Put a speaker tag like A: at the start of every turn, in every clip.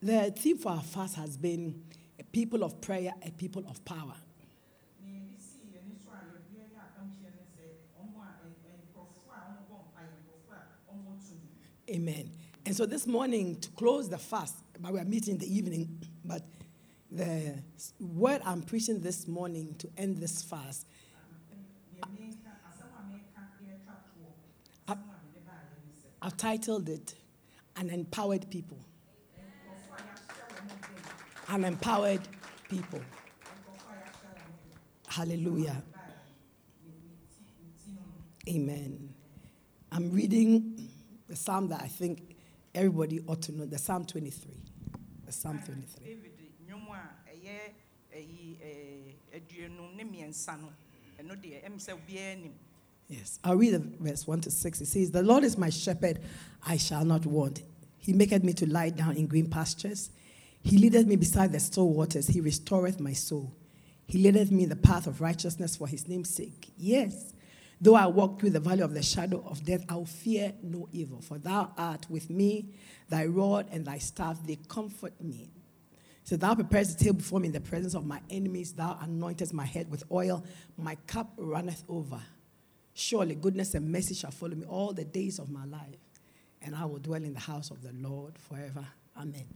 A: The theme for our fast has been a people of prayer, a people of power. Amen. And so this morning, to close the fast, but we are meeting in the evening, but the word I'm preaching this morning to end this fast, I- I've titled it An Empowered People. An Empowered People. Hallelujah. Amen. I'm reading the psalm that I think everybody ought to know, the Psalm 23. The Psalm 23.
B: david nnwom a ɛyɛ ɛyi ɛɛ aduonu ne mmiɛnsa no ɛno deɛ ɛm sɛ obiara nim
A: Yes. I'll read the verse 1 to 6. It says, The Lord is my shepherd, I shall not want. He maketh me to lie down in green pastures. He leadeth me beside the still waters. He restoreth my soul. He leadeth me in the path of righteousness for his name's sake. Yes, though I walk through the valley of the shadow of death, I will fear no evil. For thou art with me, thy rod and thy staff, they comfort me. So thou preparest the table before me in the presence of my enemies. Thou anointest my head with oil. My cup runneth over. Surely goodness and mercy shall follow me all the days of my life, and I will dwell in the house of the Lord forever. Amen.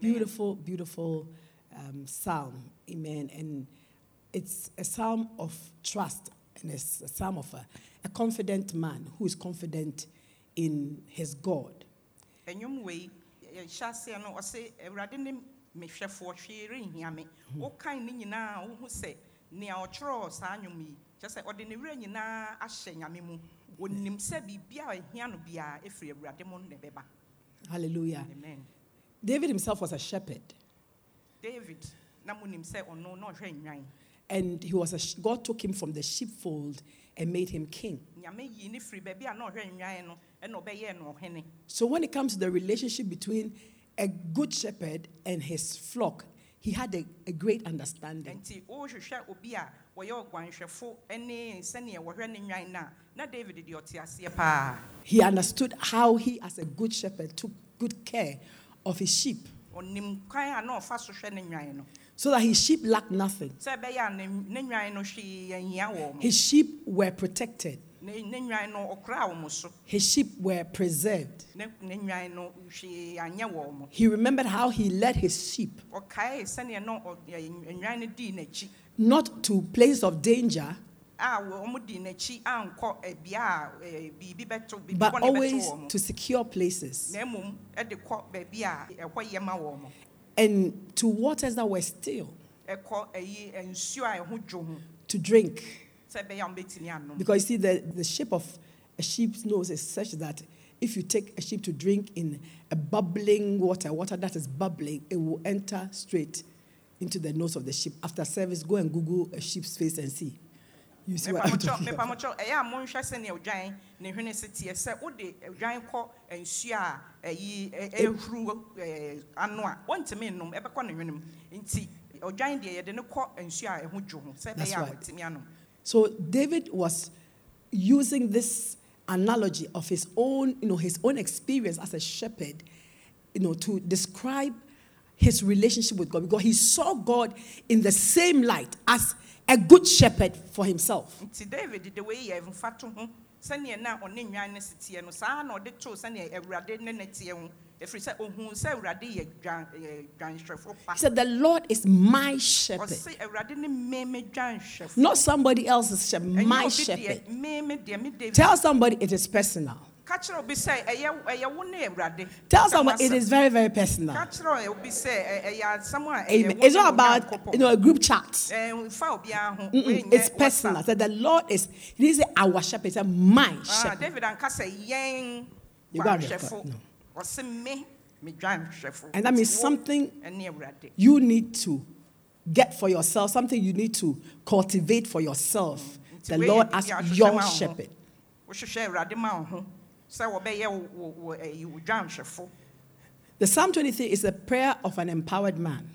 A: Beautiful, beautiful um, psalm. Amen. And it's a psalm of trust, and it's a psalm of a, a confident man who is confident in his God.
B: ɛnwom wei yɛhyɛ aseɛ no ɔse awurade ne mehwɛfoɔ hwee renhia me wokan ne nyinaa wohu sɛ nea ɔtwerɛɔ saa nnwom yi kyɛ sɛ ɔde ne werɛ nyinaa ahyɛ nyame mu ɔnim sɛ biribia a ɛhia no biara ɛfiri awurade mu ne bɛba
A: Hallelujah.
B: amen
A: David himself was a shepherd,
B: david na monim sɛ ɔno na ɔhwɛ
A: and he was a, sh- God took him from the sheepfold and made him king.
B: nyame yii ne firi baabi a na ɔhwɛ nnwan no ɛna no ɔhene
A: So when it comes to the relationship between a good shepherd and his flock, he had a, a great understanding.
B: nti wohwehwɛ obi a wɔyɛ ɔguanhwɛfo ne sɛneɛ wɔhwɛ ne nnwan na david deɛ ɔte aseɛ
A: He understood how he, as a good shepherd, took good care of his sheep.
B: Ɔnim kwan a na ɔfa so hwɛ ne nnwan no.
A: So that his sheep lacked nothing.
B: sɛ ɛbɛyɛ a ne ne nnwan no hwee ahia wɔ mo.
A: His sheep were protected,
B: ne ne nnwan no ɔkoraa wɔ mo so.
A: His sheep were preserved.
B: ne ne nnwan no hwee anyɛ wɔ mo.
A: He remembered how he led his sheep.
B: Ɔkae sɛneɛ na ɔ- ɛ- nnwan no dii n'akyi.
A: Not to places of danger,
B: a wɔn dii n'akyi ankɔ bea a biribi bɛto biribi
A: but always to secure places
B: na mmom ɛde kɔ baabi a ɛhɔ yɛ ma wɔ mo
A: and to waters that were still
B: ɛkɔ ɛyi nsuo a ɛho dwo ho
A: to drink.
B: sɛ ɛbɛyɛ a wɔbɛtumi anom
A: Because you see, the, the shape of a sheep's nose is such that if you take a sheep to drink in a bubbling water, water that is bubbling, it will enter straight into the nose of the sheep. After service, go and Google a sheep's face and see. You see what I'm talking about.
B: mepamɔkyɛ eh, ɛyɛ a ah, monhwɛ sɛnea odwan ne hwene se teɛ sɛ wode eh, odwan kɔ eh, nsuo a ɛyi ɛ- ɛhuru ɛɛ, ano a wɔntumi nnom ɛbɛkɔ ne hwene mu. Nti odwan deɛ yɛde ne kɔ nsuo a ɛho dwo ho. Sɛ
A: That's
B: ɛbɛyɛ a
A: right.
B: anom
A: So David was using this analogy of his own, you know, his own experience as a shepherd, you know, to describe his relationship with God because he saw God in the same light as a good shepherd for himself.
B: nti david de wei yɛ mfa to ho sɛneɛ na ɔne nnwan no si teɛ no saa na ɔde too sɛneɛ awurade ne ne teɛ ho ɛfiri sɛ ohuu sɛ awurade yɛ dwan- ɛɛ, dwanhwɛfo pa
A: He said, The Lord is my shepherd.
B: ɔse awurade ne meme dwanhwɛfo
A: Not somebody else's shepherd, my shepherd.
B: deɛ deɛ me david
A: Tell somebody it is personal.
B: Ka kyerɛ obi sɛ ɛyɛ ɛyɛ wo ne awurade
A: Tell someone it is very, very personal.
B: ka kyerɛ obi sɛ ɛ- ɛyɛ asɛm a ɛyɛ
A: Amen. It's not about you know a group chat.
B: Ɛɛ, mfa obiara ho
A: Mm-mm, It's personal. That the Lord is, he didn't say our shepherd, he said my
B: Ah,
A: shepherd.
B: david anka
A: You got it, no.
B: ɔse me medwanhwɛfo
A: And that means something you need to get for yourself, something you need to cultivate for yourself. The Lord as
B: biribi a
A: young
B: wohwehwɛ ma wo ho.
A: shepherd.
B: Eh, dwanhwɛfo
A: The Psalm 23 is a prayer of an empowered man.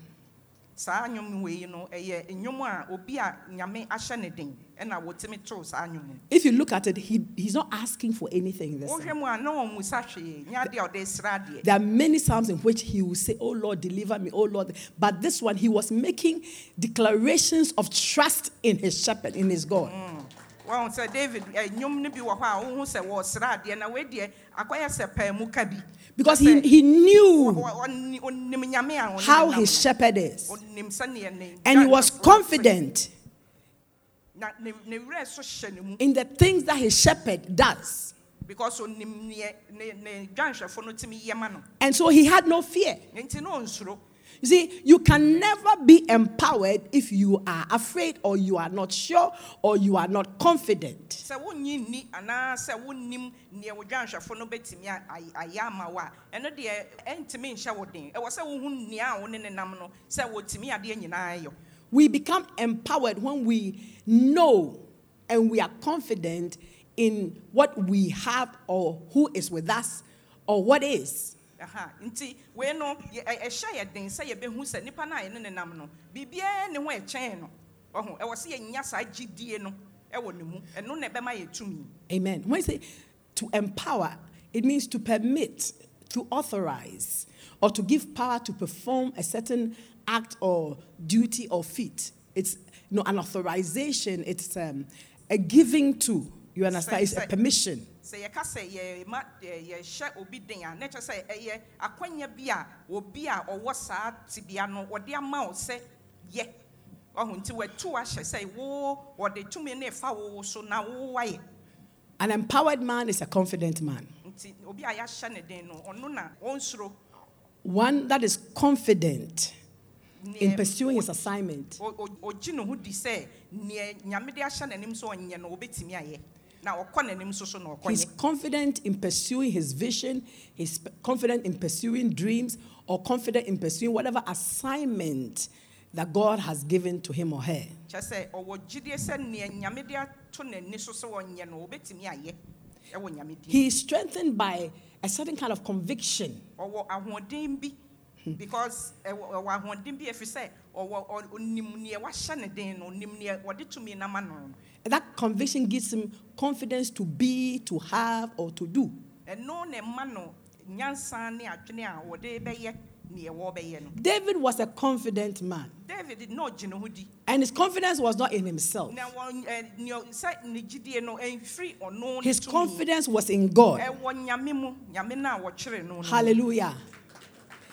B: saa nnwom wei no ɛyɛ nnwom a obi a nyame ahyɛ ne den ɛna wɔtumi too saa nnwom no
A: If you look at it, he, he's not asking for anything this. psalm.
B: wohwɛ mu a na ɔmmusa hwee nyɛ adeɛ a ɔde sra adeɛ
A: There are many psalms in which he will say, Oh Lord, deliver me, oh Lord. But this one, he was making declarations of trust in his shepherd, in his God. Mm.
B: Wɔn sɛ david ɛ, nnwom no bi wɔ hɔ a wohu sɛ wɔsra adeɛ na wei deɛ akɔyɛ sɛ pɛɛ mu ka bi
A: Because he, he knew
B: ɔ- ɔ- ɔnim nyame a ɔne
A: how his shepherd is.
B: ɔnim sɛneɛ ne
A: And he was confident
B: na ne ne werɛ so hyɛ ne mu
A: in the things that his shepherd does.
B: because onim neɛ ne ne dwanhwɛfo no tumi yɛ ma no
A: And so he had no fear.
B: Nti na ɔnsuro
A: You see, you can never be empowered if you are afraid or you are not sure or you are not confident.
B: sɛ wonnyi nni anaasɛ wonnim neɛ wo dwanhwɛfo no bɛtumi a- ay- ayɛ ama wo a ɛno deɛ ɛntumi nhyɛ wo den ɛwɔ sɛ wohu nea a wo ne ne nam no sɛ wɔtumi adeɛ nyinaa yɔ
A: We become empowered when we know and we are confident in what we have or who is with us or what is.
B: Aha, nti wei no yɛ- ɛ- ɛhyɛ yɛ den sɛ yɛbɛhu sɛ nipa no a yɛne ne nam no biribiara ne ho ɛkyɛn no ɔho ɛwɔ sɛ yɛnya saa gyidie no ɛwɔ ne mu ɛno na ɛbɛma yɛ tumi
A: Amen. When you say to empower, it means to permit, to authorize, or to give power to perform a certain act or duty or feat. It's you know, an authorization, it's um, a giving to. You understand? It's a permission.
B: Sɛ yɛka sɛ yɛma yɛhyɛ obi den a na kyerɛ sɛ ɛyɛ akwanya bi a obi a ɔwɔ saa tibea no wɔde ama wo sɛ yɛ ɔho nti watu ahyɛ sɛ wo wɔde tumi ɛfa wo so na wo wayɛ
A: An empowered man is a confident man.
B: nti obi a yɛahyɛ ne den no ɔno na ɔnsuro
A: One that is confident in pursuing his assignment.
B: ɔgye ne ho di sɛ neɛ nyame de ahyɛ n'anim sɛ ɔnyɛ no wɔbɛtumi ayɛ na ɔkɔ n'anim so so na
A: He's confident in pursuing his vision, he's confident in pursuing dreams, or confident in pursuing whatever assignment that God has given to him or her.
B: kyerɛ sɛ ɔwɔ gyidie sɛ neɛ nyame de ato n'ani so sɛ ɔnyɛ no wɔbɛtumi ayɛ ɛwɔ nyame din
A: He is strengthened by a certain kind of conviction.
B: ɔwɔ ahoɔden bi because ɛwɔ ɛwɔ ahoɔden bi ɛfiri sɛ ɔwɔ ɔ- ɔnim neɛ wahyɛ ne den no ɔnim neɛ wɔde tumi nam ano no
A: And that conviction gives him confidence to be, to have, or to do.
B: ɛno na ɛma no nyansa ne adwene a wɔde bɛyɛ neɛ wɔbɛyɛ no
A: David was a confident man,
B: david na ɔgye ne
A: and his confidence was not in himself.
B: na wɔn ɛ nea sɛ ne gyidie no ɛnfiri ɔno ne
A: His confidence was in God.
B: ɛwɔ nyame mu nyame no a wɔkyerɛ no no
A: Hallelujah.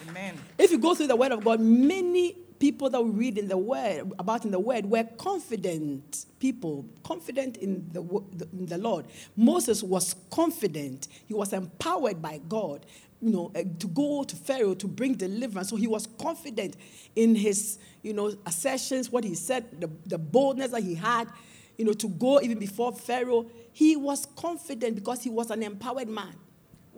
B: amen
A: If you go through the word of God, many people that we read in the word about in the word were confident people, confident in the, in the Lord. Moses was confident. He was empowered by God, you know, uh, to go to Pharaoh to bring deliverance. So he was confident in his, you know, assertions, what he said, the, the boldness that he had, you know, to go even before Pharaoh. He was confident because he was an empowered man.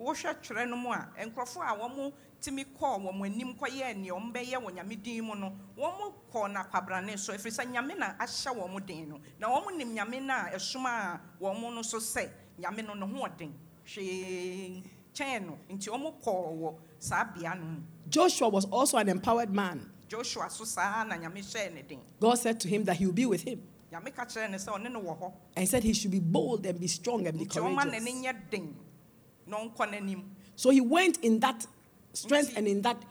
B: Wohwɛ twerɛ no mu a nkurɔfoɔ a wɔn tumi kɔɔ wɔn anim kɔyɛɛ nea wɔn bɛyɛ wɔ nyame din mu no wɔn kɔɔ n'akwabrane so ɛfiri sɛ nyame na ahyɛ wɔn den no na wɔn nim nyame na ɛsom a wɔn no so sɛ nyame no ne ho ɔden hwee kyɛn no nti wɔn kɔɔ wɔ saa bea no mu
A: Joshua was also an empowered man.
B: joshua so saa na nyame hyɛɛ ne den
A: God said to him that he will be with him.
B: nyame ka kyerɛ ne sɛ ɔne no wɔ hɔ
A: and said he should be bold and be strong and be
B: nti ɔma n'ani
A: courageous.
B: nyɛ den na ɔnkɔ n'anim
A: So he went in that strength and in that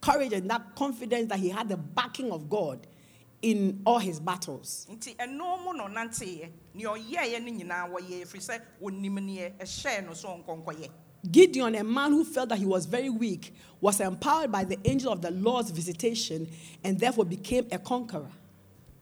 A: courage and that confidence that he had the backing of God in all his battles.
B: nti ɛno mu na ɔnanteeɛ nea ɔyɛeɛ no nyinaa wɔyɛ ɛfiri sɛ ɔnim neɛ ɛhyɛɛ no so ɔnkɔnkɔyɛ.
A: Gideon, a man who felt that he was very weak, was empowered by the angel of the Lord's visitation and therefore became a conqueror.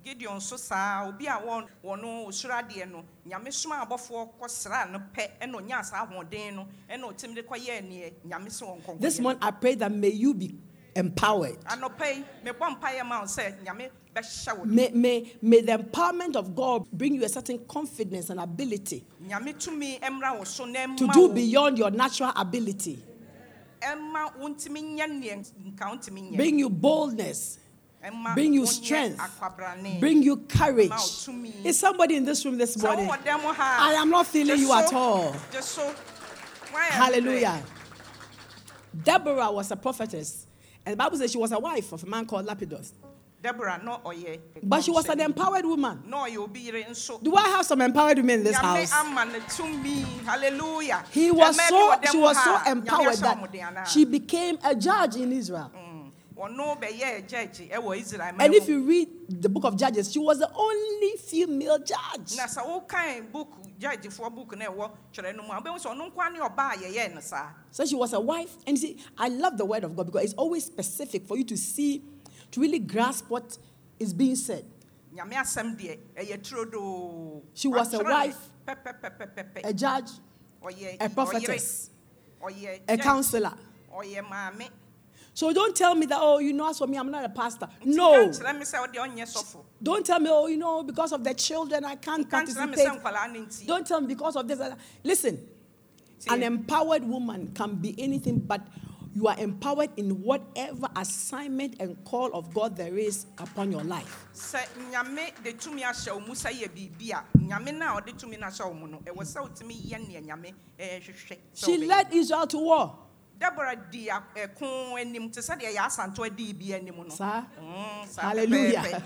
B: Gideon so saa obi a wɔn wɔn osoro adeɛ no nyame soma abɔfoɔ no pɛ ɛna ɔnyaa saa ahoɔden no ɛna ɔtumi de neɛ nyame sɛ wɔn
A: This
B: nkɔnkɔyɛ
A: month, I pray that may you be empowered.
B: anɔpɛ yi mebɔ mpaeɛ ma wo sɛ nyame bɛhyɛ
A: May, may, may the empowerment of God bring you a certain confidence and ability
B: nyame tumi mmra wo so na
A: to do beyond your natural ability.
B: ɛma wontumi nyɛ nea nka wontumi nyɛ.
A: Bring you boldness, bring you strength, bring you courage. Is somebody in this room this morning?
B: wowɔ dɛm ha a,
A: I am not feeling you at all.
B: so.
A: Hallelujah. Deborah was a prophetess, and the Bible says she was a wife of a man called Lapidus.
B: brɛ. Deborah na ɔyɛ
A: But she was an empowered woman.
B: ɔyɛ obi yere nso
A: Do I have some empowered women in this house?
B: ama ne tumi hallelujah
A: He was so she was so empowered that
B: ɔmo den anaa?
A: she became a judge in Israel. And if you read the book of Judges, she was the only female judge.
B: na sɛ wokan book judgefoɔ book na ɛwɔ twerɛ no mu a wobɛhu ɔno nkoa ne ɔbaa a yɛyɛɛ saa
A: So she was a wife. And you see, I love the word of God because it's always specific for you to see, to really grasp what is being said.
B: nyame asɛm deɛ ɛyɛ turodoo
A: She was a wife, A judge, a prophetess, a counselor. So don't tell me that, oh, you know, as for me, I'm not a pastor. No.
B: ka nkyerɛ me sɛ wode ɔnyɛ sɔfo
A: Don't tell me, oh, you know, because of the children, I can't
B: ka nkyerɛ me
A: participate.
B: sɛ nkwalaa ne nti
A: Don't tell me because of this. Listen, an empowered woman can be anything, but you are empowered in whatever assignment and call of God there is upon your life.
B: sɛ nyame de tumi ahyɛ wo mu sɛ yɛ biribi a nyame no a ɔde tumi no ahyɛ wo mu no ɛwɔ sɛ wotumi yɛ nea nyame ɛhwehwɛ sɛ
A: She led Israel to war.
B: Deborah di a- ɛko anim te sɛ deɛ yɛ asanto adi bi anim no.
A: Sir.
B: Mm, saa
A: Hallelujah.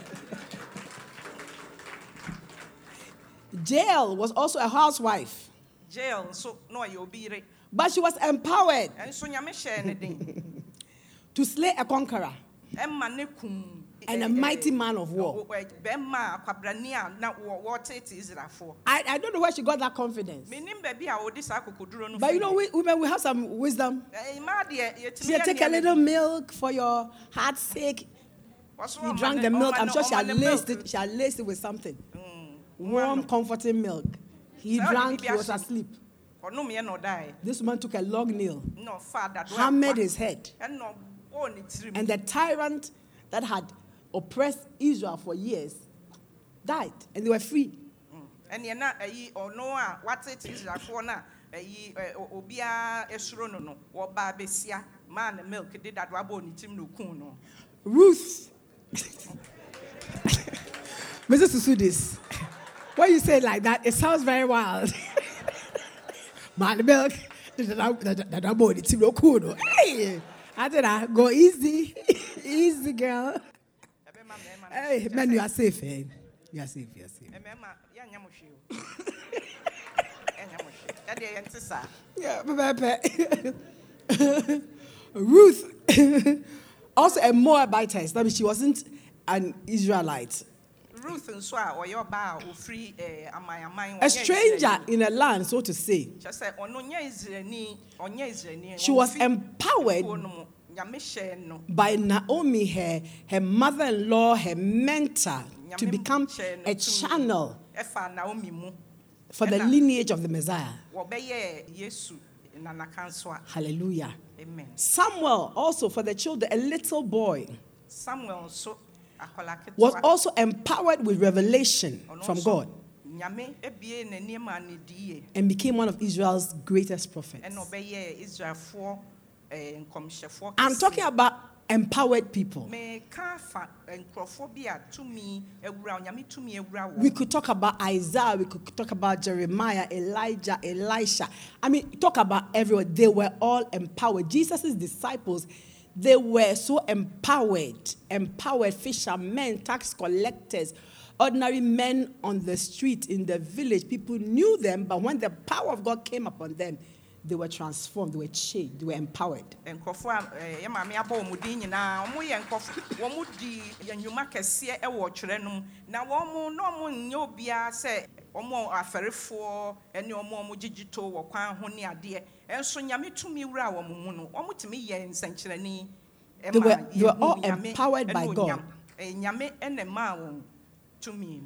A: Jael was also a housewife,
B: jael nso na ɔyɛ obi yere
A: but she was empowered
B: nyame hyɛɛ ne den.
A: to slay a conqueror.
B: Ɛma ne kum
A: and a mighty man of war.
B: ɔ- ɔ- bɛrima a akwabrani a na wɔ- wɔtete israelfoɔ
A: I, I don't know where she got that confidence.
B: menim baabi a wɔde saa kokoduro no
A: But you know, we, women, we have some wisdom.
B: Ɛ, mmaa deɛ yɛtumi
A: She take a little milk for your heart's sake. He drank the milk. I'm sure she had laced it. She had laced it with something. Warm, comforting milk. He drank, he was asleep.
B: no. ɔnomyɛ na ɔdaeɛ
A: This woman took a long nail,
B: na ɔfa adado
A: hammered his head,
B: ɛna ɔbɔɔ ne tirim
A: and the tyrant that had oppressed Israel for years died, and they were free. Mm.
B: ɛneɛ na ɛyi ɔno eh, a israelfoɔ no a ɛyi ɛ, o- obiara esuro no no wɔba abɛsia maa ne milk de dado abɔɔ ne tirim na okuu no
A: Ruth. Mrs. Susudis, when you say it like that, it sounds very wild. Man, milk, that I'm on it, no cool. no. Hey, I did I ah, go easy, easy, girl.
B: Ɛbɛma
A: Hey, man, you are safe, eh? You are safe, you are safe.
B: Eh, ɛ, mmarima ah, yɛnyɛ mo hwee o ɛnyɛ mo hwee ɛdeɛ yɛnte saa
A: Yeah, Ruth, also a Moabitess. That means she wasn't an Israelite.
B: ruth nso a ɔyɛ ɔbaa a ofiri ɛ, eh, aman-aman
A: A stranger in a land, so to say.
B: kyɛ sɛ ɔno nyɛ israelni ɔnyɛ israelni
A: She was empowered
B: kuo no mu. nyame hyɛɛ no
A: by Naomi, her, her mother in law, her mentor, to become a channel
B: ɛfa naomi mu
A: for the lineage of the Messiah.
B: wɔbɛyɛ yesu nanaka nso a
A: Hallelujah.
B: amen
A: Samuel, also for the children, a little boy, was also empowered with revelation from God
B: nyame ebie n'anim a ne die
A: and became one of Israel's greatest prophets.
B: Ɛna ɔbɛyɛ israelfoɔ ɛɛ nkɔmhyɛfoɔ
A: I'm talking about empowered people.
B: meka fa eh, nkurɔfoɔ bi a tumi awura nyame tumi awura
A: We could talk about Isaiah, we could talk about Jeremiah, Elijah, Elisha. I mean, talk about everyone. They were all empowered. Jesus' disciples, they were so empowered, empowered fishermen, tax collectors, ordinary men on the street, in the village. People knew them, but when the power of God came upon them, they were transformed, they were changed, they were empowered.
B: nkurɔfoɔ a eh, ɛɛ, yɛ maame abɔ wɔn din nyinaa wɔn yɛ nkurɔfoɔ wɔn di nnwuma kɛseɛ ɛwɔ ɔtwerɛ no mu na wɔn na wɔn nyɛ obiara sɛ wɔn afɛrefoɔ ɛne wɔn a wɔn to wɔ kwan ho ne adeɛ ɛnso nyame tumi wura wɔn mu no wɔn tumi yɛ nsɛnkyerɛnni
A: They were-
B: ɛma
A: they were all
B: Nyame
A: empowered by
B: ɛne
A: God.
B: onyam. Eh, nyame ɛna maa wɔn tumi no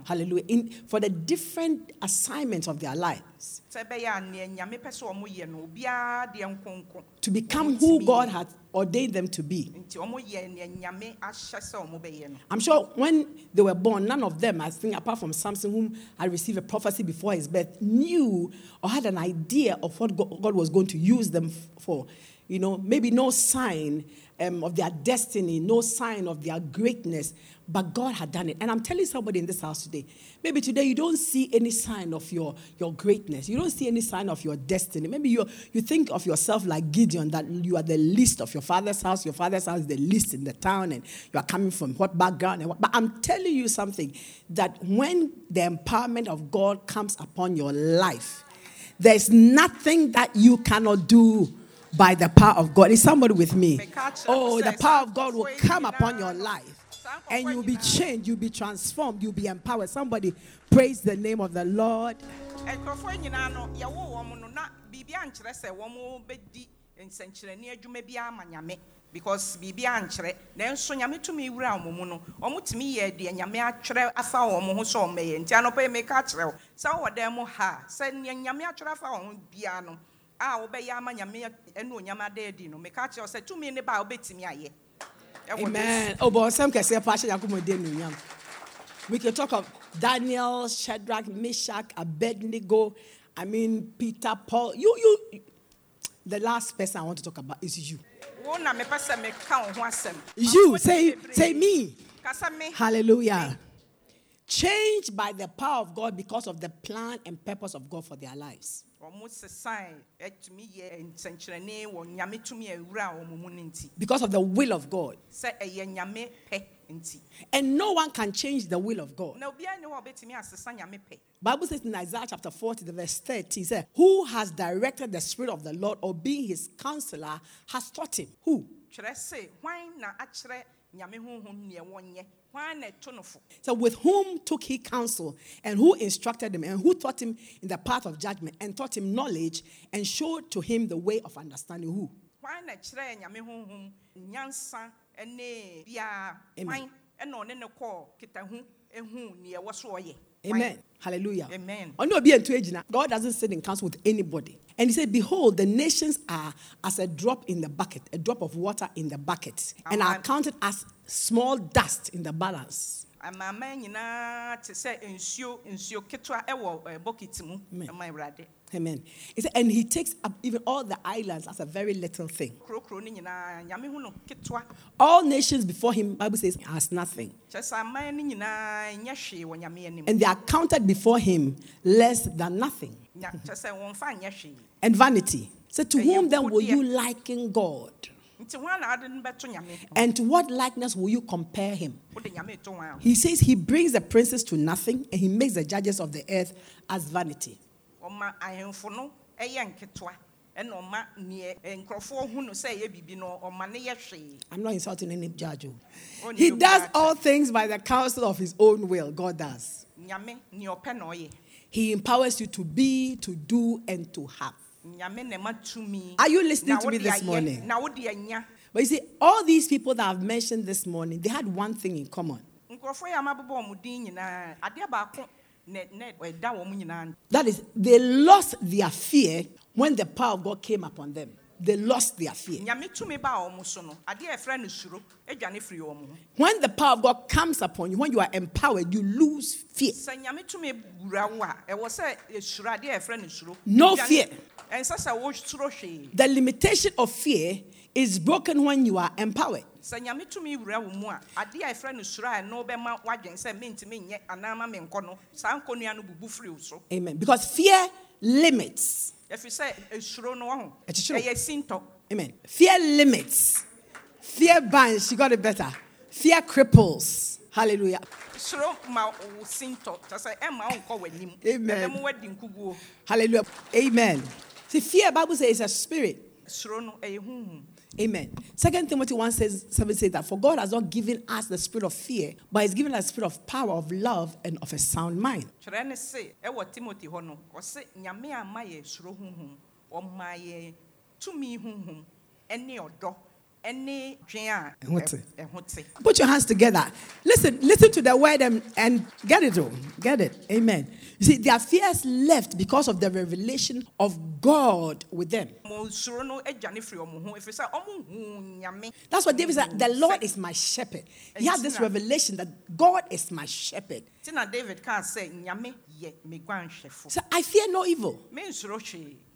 A: Hallelujah. In, for the different assignments of their lives.
B: sɛ ɛbɛyɛ a nea nyame pɛ sɛ wɔn yɛ no obiara deɛ nkonko
A: to become who God had ordained them to be.
B: nti wɔn yɛ nea nyame ahyɛ sɛ wɔn bɛyɛ no.
A: I'm sure when they were born, none of them, I think, apart from Samson, whom I received a prophecy before his birth, knew or had an idea of what God was going to use them for. You know, maybe no sign um, of their destiny, no sign of their greatness, but God had done it. And I'm telling somebody in this house today, maybe today you don't see any sign of your, your greatness. You don't see any sign of your destiny. Maybe you, you think of yourself like Gideon, that you are the least of your father's house. Your father's house is the least in the town, and you are coming from what background. What, but I'm telling you something that when the empowerment of God comes upon your life, there's nothing that you cannot do by the power of God. Is somebody with me? Oh, the power of God will come upon your life. And you'll be changed, you'll be transformed, you'll be empowered. Somebody praise the name of the Lord.
B: nkurɔfoɔ nyinaa no yɛwo wɔn no na biribi ankyerɛ sɛ wɔn bɛdi nsɛnkyerɛnne adwuma bi ama nyame because biribi ankyerɛ nanso nyame tumi wura wɔn mu no wɔn tumi yɛ deɛ nyame atwerɛ afa wɔn ho sɛ wɔn bɛyɛ nti anɔpɛ yi meka kyerɛ wo sɛ wɔwɔ dan mu ha sɛ nyame atwerɛ afa wɔn ho biara no a wɔbɛyɛ ama nyame ɛne onyame ada adi no meka kyerɛ wo sɛ tumi ne ba a wobɛtumi ayɛ
A: Amen. Oh, but some can say, Pastor Denunyam. We can talk of Daniel, Shadrach, Meshach, Abednego. I mean, Peter, Paul. You, you. The last person I want to talk about is you.
B: wo na mepɛ sɛ meka wo ho
A: You say, say me Hallelujah. Changed by the power of God because of the plan and purpose of God for their lives.
B: Wɔn sesan atumi yɛ nsɛnkyerɛnne wɔ nyame tumi a ewura wɔn mu no nti
A: Because of the will of God.
B: sɛ ɛyɛ nyame pɛ nti
A: And no one can change the will of God.
B: na obiara ne hɔ a ɔbɛtumi asesa nyame pɛ
A: Bible says in Isaiah chapter 40, the verse 30, it says, Who has directed the Spirit of the Lord or being his counselor has taught him? Who?
B: Kyerɛ se hwan na akyerɛ nyame honhom neɛ wɔnyɛ hwan na ɛto no fo
A: So, with whom took he counsel, and who instructed him, and who taught him in the path of judgment, and taught him knowledge, and showed to him the way of understanding? Who?
B: hwan na kyerɛ nyame honhom nyansa ne biara
A: Amen.
B: hwan ɛna ɔne ne kɔɔ kitahu ehu neɛ ɛwɔ so ɔyɛ Hwan?
A: Amen. Hallelujah.
B: Amen.
A: Ɔno obi ntu. God doesn't sit in council with anybody. And he said, Behold, the nations are as a drop in the bucket, a drop of water in the bucket, and are counted as small dust in the balance.
B: amaaman nyinaa te sɛ nsuo nsuo ketewa ɛwɔ eh, ɛɛ, bokiti mu
A: Amen. Amen. He said, and he takes up even all the islands as a very little thing.
B: kurokuro no nyinaa nyame hu no ketewa
A: All nations before him, Bible says, as nothing.
B: kyerɛ sɛ aman no nyinaa nyɛ hwee wɔ nyame anim
A: And they are counted before him less than nothing.
B: Nya- kyerɛ sɛ wɔmfa nyɛ hwee
A: And vanity. So to whom then will you liken God?
B: nti hwan na ade no bɛto nyame ho?
A: And to what likeness will you compare him?
B: wode nyame to hwan ho?
A: He says he brings the princes to nothing and he makes the judges of the earth as vanity.
B: Ɔma ahemfo no nketewa ɛna ɔma neɛ nkurɔfoɔ hu no sɛ ɛyɛ biribi no ɔma ne yɛ hwee
A: I'm not insulting any judge. oh.
B: Oh,
A: He does all things by the counsel of his own will. God does.
B: nyame neɛ ɔpɛ na ɔyɛ
A: He empowers you to be, to do, and to have.
B: nyame na ɛma tumi
A: Are you listening to me this morning?
B: na wode anya
A: But you see, all these people that I've mentioned this morning, they had one thing in common.
B: Nkurɔfoɔ yi a mabobɔ wɔn din nyinaa adeɛ baako na na ɛda wɔn nyinaa
A: That is, they lost their fear when the power of God came upon them. They lost their fear.
B: nyame tumi baa wɔn so no adeɛ a yɛfrɛ no suro adwane firi wɔn ho
A: When the power of God comes upon you, when you are empowered, you lose fear.
B: sɛ nyame tumi wura wo a ɛwɔ sɛ eh, esuro adeɛ a yɛfrɛ no suro
A: No
B: Adwane-
A: fear.
B: ɛnsɛ sɛ wosuro hwee
A: The limitation of fear is broken when you are empowered.
B: sɛ nyame tumi wura wo mu a adeɛ a yɛfrɛ no suro a ɛno bɛma woadwen sɛ mentumi nyɛ anaa ma menkɔ no saa nkɔnnua no bubu firi wo so
A: Amen. Because fear limits.
B: ɛfiri sɛ no wɔ ho
A: Ɛkyekyere wo.
B: ɛyɛ sintɔ
A: Amen. Fear limits. Fear binds. She got it better. Fear cripples. Hallelujah.
B: suro ma wo sintɔ kyɛ sɛ ɛma w'anim
A: Amen.
B: woadi nkuguo
A: Hallelujah. Amen. See, fear, Bible says, is a spirit.
B: suro no ɛyɛ honhom
A: Amen. Second Timothy 1 says, 7 says that for God has not given us the spirit of fear, but He's given us the spirit of power, of love, and of a sound mind.
B: Kyerɛ ne se ɛwɔ timothy hɔ no ɔse nyame ama yɛ suro honhom ɔma yɛ tumi honhom ɛne ɔdɔ ɛne dwen a
A: Ɛho te.
B: ɛ- ɛho te
A: Put your hands together. Listen, listen to the word and, and get it all. Get it. Amen. You see, their fears left because of the revelation of God with them.
B: mo suro no adwane firi ɔmo ho ɛfiri sɛ ɔmo hu nyame
A: That's what David said. The Lord is my shepherd. He had this revelation that God is my shepherd.
B: david kaa sɛ nyame yɛ me guanhwɛfo
A: So I fear no evil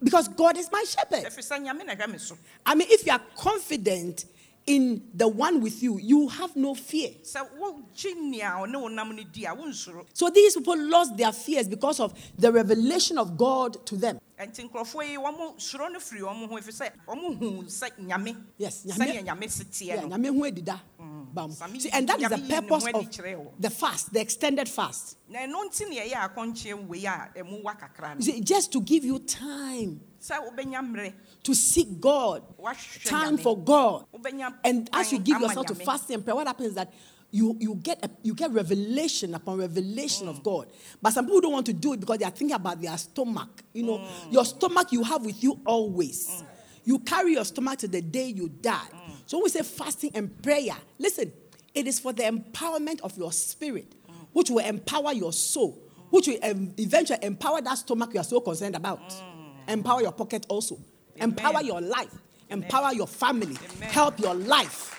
A: because God is my shepherd.
B: ɛfiri sɛ nyame na hwɛ me so
A: I mean, if you are confident in the one with you, you have no fear.
B: sɛ wogye nea ɔne wo nam no di a wonsuro
A: So these people lost their fears because of the revelation of God to them.
B: Ɛnti nkurɔfoɔ yi wɔmo suro no firi ɔmo ho ɛfiri sɛ ɔmo hu sɛ nyame
A: Yes, nyame-
B: sɛdeɛ nyame
A: Yeah,
B: teɛ no
A: nyame hu edida. Bam. See, and that is the
B: nyame yi ne
A: purpose
B: ho
A: of the fast, the extended fast.
B: na ɛno nti ne ɛyɛ akɔnkyeɛ wei a ɛmu wa kakra no
A: see, just to give you time
B: sɛ wobɛnya mmerɛ
A: to seek God, time for God. And as you give yourself to fasting and prayer, what happens is that you, you get a, you get revelation upon revelation
B: Mm.
A: of God. But some people don't want to do it because they are thinking about their stomach. You know,
B: Mm.
A: your stomach you have with you always. You carry your stomach to the day you die.
B: Mm.
A: So when we say fasting and prayer, listen, it is for the empowerment of your spirit,
B: Mm.
A: which will empower your soul, which will um, eventually empower that stomach you are so concerned about. Empower your pocket also. Empower your life. Empower your family.
B: Amen.
A: Help your life.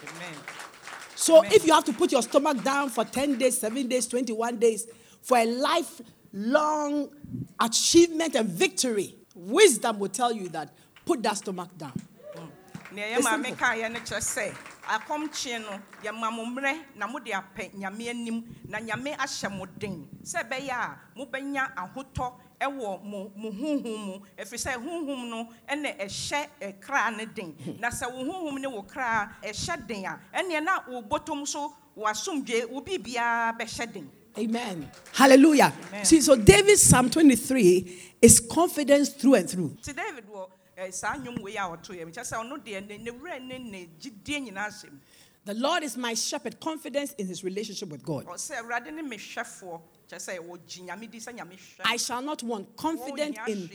A: So
B: Amen.
A: if you have to put your stomach down for 10 days, 7 days, 21 days, for a lifelong achievement and victory, wisdom will tell you that put that stomach down.
B: nea ɛyɛ
A: It's
B: maame
A: simple.
B: kaeɛ no kyerɛ sɛ akɔmkye no yɛma mo mmerɛ na mode apɛ nyame anim na nyame ahyɛ mo den sɛ ɛbɛyɛ a mobɛnya ahotɔ ɛwɔ mo mo honhom mu ɛfiri sɛ honhom no ɛna ɛhyɛ ɛkra no den na sɛ wo honhom ne wo kra ɛhyɛ den a ɛneɛ na wo bɔtɔm so w'asomdwe wo biribiara bɛhyɛ den
A: Amen. Hallelujah.
B: Amen.
A: See, so David's Psalm 23 is confidence through and through.
B: nti david eh, saa nnwom wei a ɔtoeɛ mu kyerɛ sɛ ɔno deɛ ne ne werɛ ne ne gyidie nyinaa hyɛ mu
A: The Lord is my shepherd, confidence in his relationship with God.
B: Ɔsɛ awurade ne mehwɛfoɔ kyerɛ sɛ wɔgye nyame di sɛ nyame hwɛ
A: I shall not want confident
B: Oh,
A: in.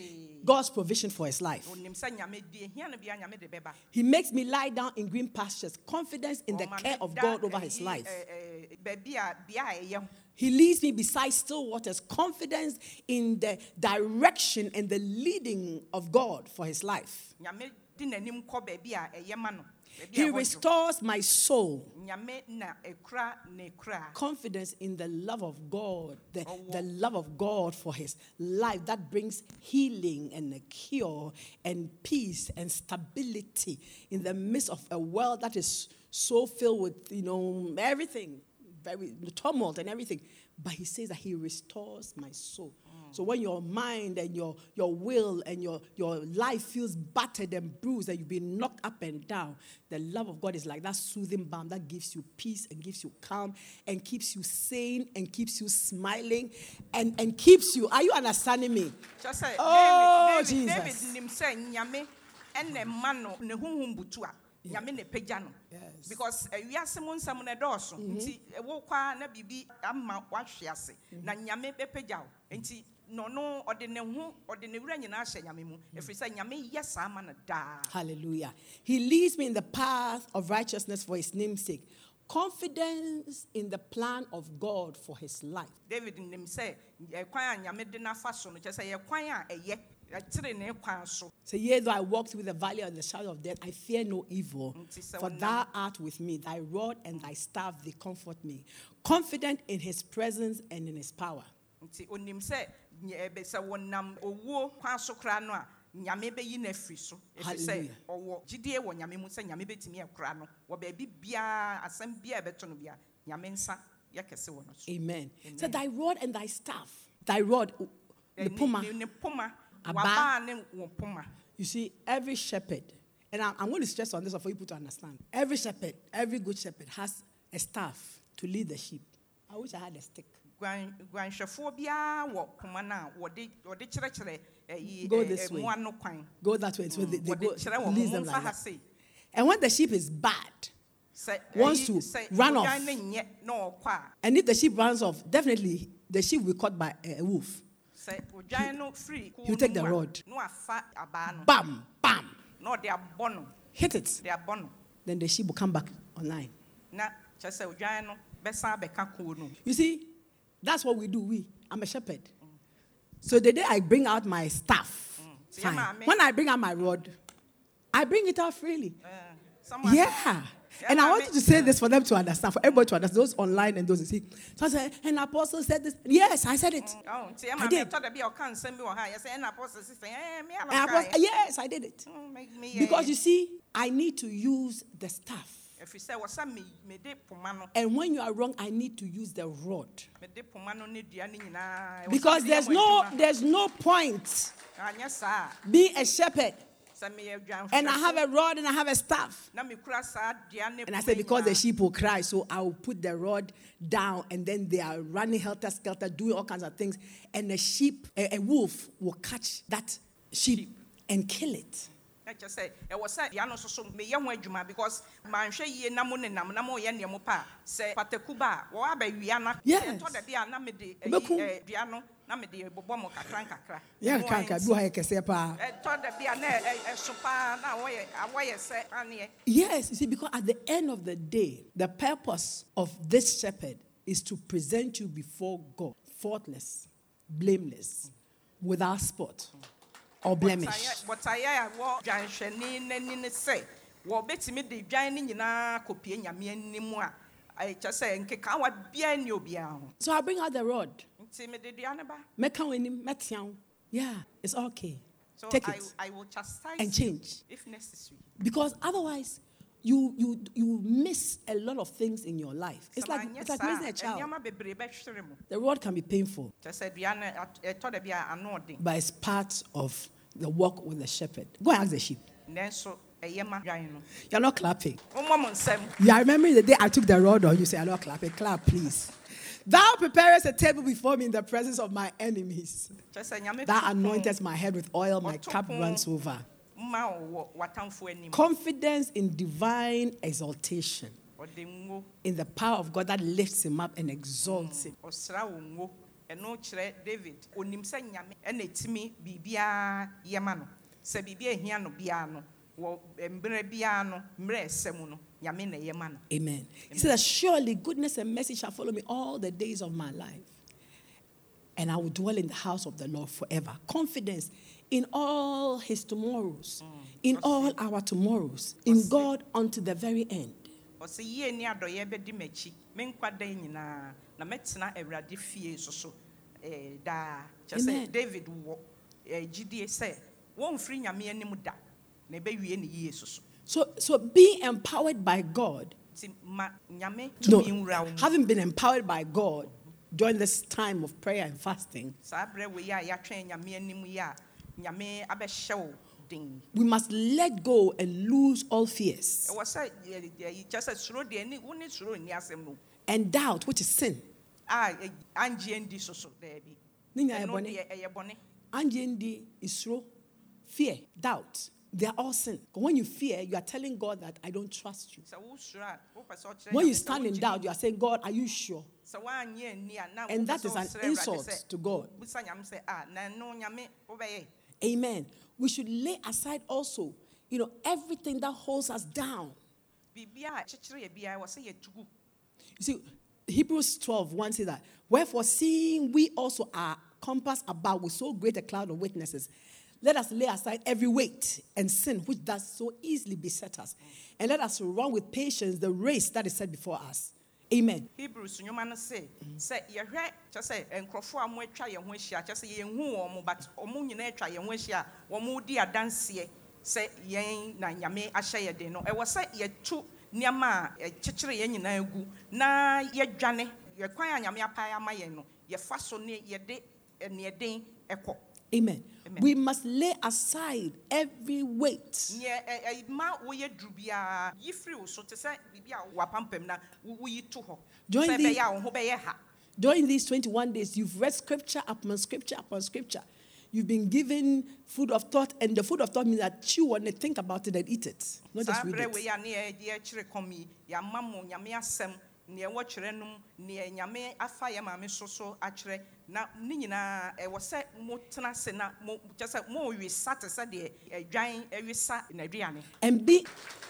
A: God's provision for his life.
B: onim sɛ nyame di ehia no bia nyame de bɛba
A: He makes me lie down in green pastures, confidence in the care of God over his life.
B: eh, eh, baabi a bea a ɛyɛ ho
A: He leads me beside still waters, confidence in the direction and the leading of God for his life.
B: Nyame di n'anim kɔ baabi a ɛyɛ ma no baabi
A: He
B: a ɛhɔ dwo.
A: restores my soul,
B: nyame na ekura ne kura
A: confidence in the love of God, the, the love of God for his life that brings healing and a cure and peace and stability in the midst of a world that is so filled with, you know, everything, very tumult and everything. But he says that he restores my soul. So when your mind and your, your will and your, your life feels battered and bruised and you've been knocked up and down, the love of God is like that soothing balm that gives you peace and gives you calm and keeps you sane and keeps you smiling and, and keeps you. Are you understanding me?
B: kyerɛ sɛ
A: Oh,
B: David- David
A: Jesus.
B: David nim sɛ nyame ɛna ma ne honhom butu a nyame na pagya no because ewiase mu nsɛm no ɛdɔɔso nti eh, ɛwɔ kwa na biribi ama wahwe ase. Na mm-hmm. nyame bɛpagya wo nti na ɔno ɔde ne ho ɔde ne werɛ nyinaa hyɛ nyame mu hmm. ɛfiri sɛ nyame yɛ saa ma no daa
A: Hallelujah. He leads me in the path of righteousness for his name's sake. Confidence in the plan of God for his life.
B: david nim sɛ ɛkwan a nyame de n'afa so no kyerɛ sɛ yɛ kwan a ɛyɛ ɛkyere ne kwan so
A: yea, though I walk through the valley of the shadow of death, I fear no evil. For thou art with me, thy rod and thy staff, they comfort me. Confident in his presence and in his power.
B: Nti onim sɛ sɛ wɔnam owuo kwan so koraa no a nyame bɛyi no afiri so ɛfiri sɛ ɔwɔ gyidie wɔ nyame mu sɛ nyame bɛtumi akora no wɔ baabi biara asɛm biara ɛbɛto no bia nyame nsa yɛ kɛse wɔ no so
A: Amen. So thy rod and thy staff, thy rod,
B: ne-
A: puma.
B: ne- poma wabaa ne wo poma
A: You see, every shepherd, and I'm, I'm going to stress on this for you people to understand. Every shepherd, every good shepherd has a staff to lead the sheep. I wish I had a stick.
B: Guan- guanhwɛfoɔ biara wɔ poma no a wɔde wɔde kyerɛkyerɛ eh, ɛyi
A: Go
B: ɛ-
A: this
B: eh,
A: way.
B: no kwan
A: Go that way. So they, they go,
B: kyerɛ wɔn
A: leads
B: mo
A: them like
B: ha
A: that. And when the sheep is bad, Wants to run off.
B: no nyɛ na ɔkɔ a
A: and if the sheep runs off, definitely the sheep will be caught by a, wolf.
B: sɛ odwan no firi kuo
A: he'll take the rod.
B: na wafa abaa no
A: Bam, bam,
B: na ɔde abɔ no
A: hit it.
B: de abɔ no
A: then the sheep will come back online.
B: na kyerɛ sɛ odwan no bɛsan abɛka kuo no mu.
A: You see, that's what we do. We, I'm a shepherd. So the day I bring out my staff,
B: So
A: fine.
B: mommy-
A: when I bring out my rod, I bring it out freely.
B: Eh, someone-
A: Yeah. And I wanted to say this for them to understand, for everybody to understand, those online and those who see. So I said, an apostle said this. Yes, I said it.
B: Oh, nti
A: I did.
B: mɛtɔ da bi a ɔka nsɛm bi wɔ ha yɛsɛ ɛna apɔsɛ sisɛ ɛɛ me
A: And
B: ala
A: apostle, yes, I did it.
B: Mm,
A: Because you see, I need to use the staff.
B: Ɛfiri sɛ wɔsɛ me mede
A: And when you are wrong, I need to use the rod.
B: mede poma no ne dua no nyinaa ɛwɔ sɛ
A: Because there's no there's no point
B: ah, saa
A: being a shepherd
B: a sɛ meyɛ dwanhwɛfo
A: and I have a rod and I have a staff.
B: na mekura saa dua ne
A: And I said, because the sheep will cry, so I will put the rod down, and then they are running helter skelter, doing all kinds of things. And the sheep, a, a wolf, will catch that sheep and kill it.
B: Kyerɛ sɛ ɛwɔ sɛ dua no nso so meyɛ ho adwuma because manhwɛ yie na mo nenam na moyɛ nneɛmo pa a sɛ pataku ba a wɔwɔ abɛwia na
A: Yes.
B: ɛtɔ da bi a na mede
A: Wobɛkum.
B: eh, dua no na mede bobɔ mo kakra nkakra
A: Yeah,
B: Ɛno
A: kanka,
B: ara
A: bi wɔ ha yɛ kɛseɛ paa.
B: ɛtɔ da bi a na ɛso paa na wɔyɛ awɔyɛ sɛ aneɛ
A: Yes, you see, because at the end of the day, the purpose of this shepherd is to present you before God faultless, blameless, without spot or blemish.
B: bɔtayɛ a wɔ dwanhwɛni n'ani ne sɛ wɔbɛtumi de dwan no nyinaa kɔpie nyame anim a ɛkyɛ sɛ nkekaawa biara nni obiara ho
A: So I bring out the rod.
B: nti mede dua no ba
A: Meka w'anim, mɛtea wo. Yeah, it's okay.
B: so
A: Take
B: I,
A: it
B: I will chastise
A: and change.
B: if necessary
A: Because otherwise, you you you miss a lot of things in your life. It's like it's like raising a child.
B: nneɛma bebree bɛhwere mu
A: The rod can be painful,
B: kyɛ sɛ dua no at- ɛtɔ da bi a ano ɔden
A: but it's part of the walk with the shepherd. Go and ask the sheep.
B: nanso ɛyɛ ma dwan no
A: You're not clapping.
B: wommɔ mo nsɛm
A: Yeah, I remember the day I took the rod on you. Say, I'm not clapping. Clap, please. Thou preparest a table before me in the presence of my enemies.
B: kyɛ sɛ nyame
A: Thou anointest my head with oil, my cup runs over.
B: Ma wo wɔ w'atamfoɔ anim
A: Confidence in divine exaltation, in the power of God that lifts him up and exalts him. Mm.
B: ɔsra wo ngo ɛno kyerɛ david onim sɛ nyame ɛna ɛtumi biribiara yɛma no sɛ biribi ahia no biara no wɔ eh, mmerɛ biara no mmerɛ ɛsɛ mu no nyame na ɛyɛma no
A: Amen. He says, Surely goodness and mercy shall follow me all the days of my life. And I will dwell in the house of the Lord forever. Confidence in all his tomorrows, in all our tomorrows, in God unto the very end.
B: ɔsɛ yie ne adɔeɛ bɛdi m'akyi me nkwa dan nyinaa na mɛtena awurade fie so so eh, daa sɛ david wɔ eh, gyidie sɛ wɔmfiri nyame anim da. Na ɛbɛwie ne yie so so
A: So, so being empowered by God,
B: nti ma nyame
A: no,
B: tumi nwura wo mu.
A: having been empowered by God during this time of prayer and fasting,
B: saa berɛ wei a yɛatwɛn nyame anim yi a nyame abɛhyɛ wo den
A: we must let go and lose all fears
B: ɛwɔ sɛ yɛ- yɛ- kyerɛ sɛ suro deɛ ni wo ne suro nni asɛm no
A: and doubt, which is sin.
B: a ɛ- angye ndi so so daabi
A: Ne nyinaa yɛ
B: ɛno
A: bɔne.
B: deɛ ɛyɛ bɔne
A: Anjendi, Isro, fear, doubt. They are all sin. When you fear, you are telling God that I don't trust you.
B: sɛ wosuro a wopɛ sɛ ɔkyerɛ
A: When you stand in doubt, you are saying, God, are you sure?
B: sɛ woanyɛ ani a na
A: And that is an insult to God.
B: Wobisa nyame sɛ a na ɛno nyame wobɛyɛ
A: Amen. We should lay aside also, you know, everything that holds us down.
B: biribia a kyekyere yɛ biara wɔ sɛ yɛtugu
A: You see, Hebrews 12, 1 says that, Wherefore, seeing we also are compassed about with so great a cloud of witnesses, let us lay aside every weight and sin which does so easily beset us, and let us run with patience the race that is set before us. Amen.
B: hebrews nnwoma no se sɛ yɛhwɛ kyɛ sɛ nkurɔfoɔ a mo atwa yɛn ho ahyia kyɛ sɛ yɛnhu wɔn mo but ɔmo nyinaa atwa yɛn ho ahyia a wɔn di adanseɛ sɛ yɛn na nyame ahyɛ yɛ den no ɛwɔ sɛ yɛtu nneɛma a ɛkyekyere yɛn nyinaa gu na yɛdwane yɛkwan a nyame apae ama yɛn no yɛfa so ne yɛde neɛden ɛkɔ
A: Amen.
B: Amen.
A: We must lay aside every weight.
B: to hɔ
A: Join the-
B: ɛbɛyɛ a wo ho bɛyɛ ha
A: During these 21 days, you've read scripture upon scripture upon scripture. You've been given food of thought, and the food of thought means that chew on it, think about it, and eat it. Not just read it.
B: A ne yɛ- yɛkyerɛ kɔm yi yɛama mo nyame asɛm nea ɛwɔ kyerɛ no nea nyame afa yɛ maame so so akyerɛ na ne nyinaa ɛwɔ sɛ motena ase na mo kyɛ sɛ moowesa te sɛ deɛ adwan awesa n'aduane
A: And be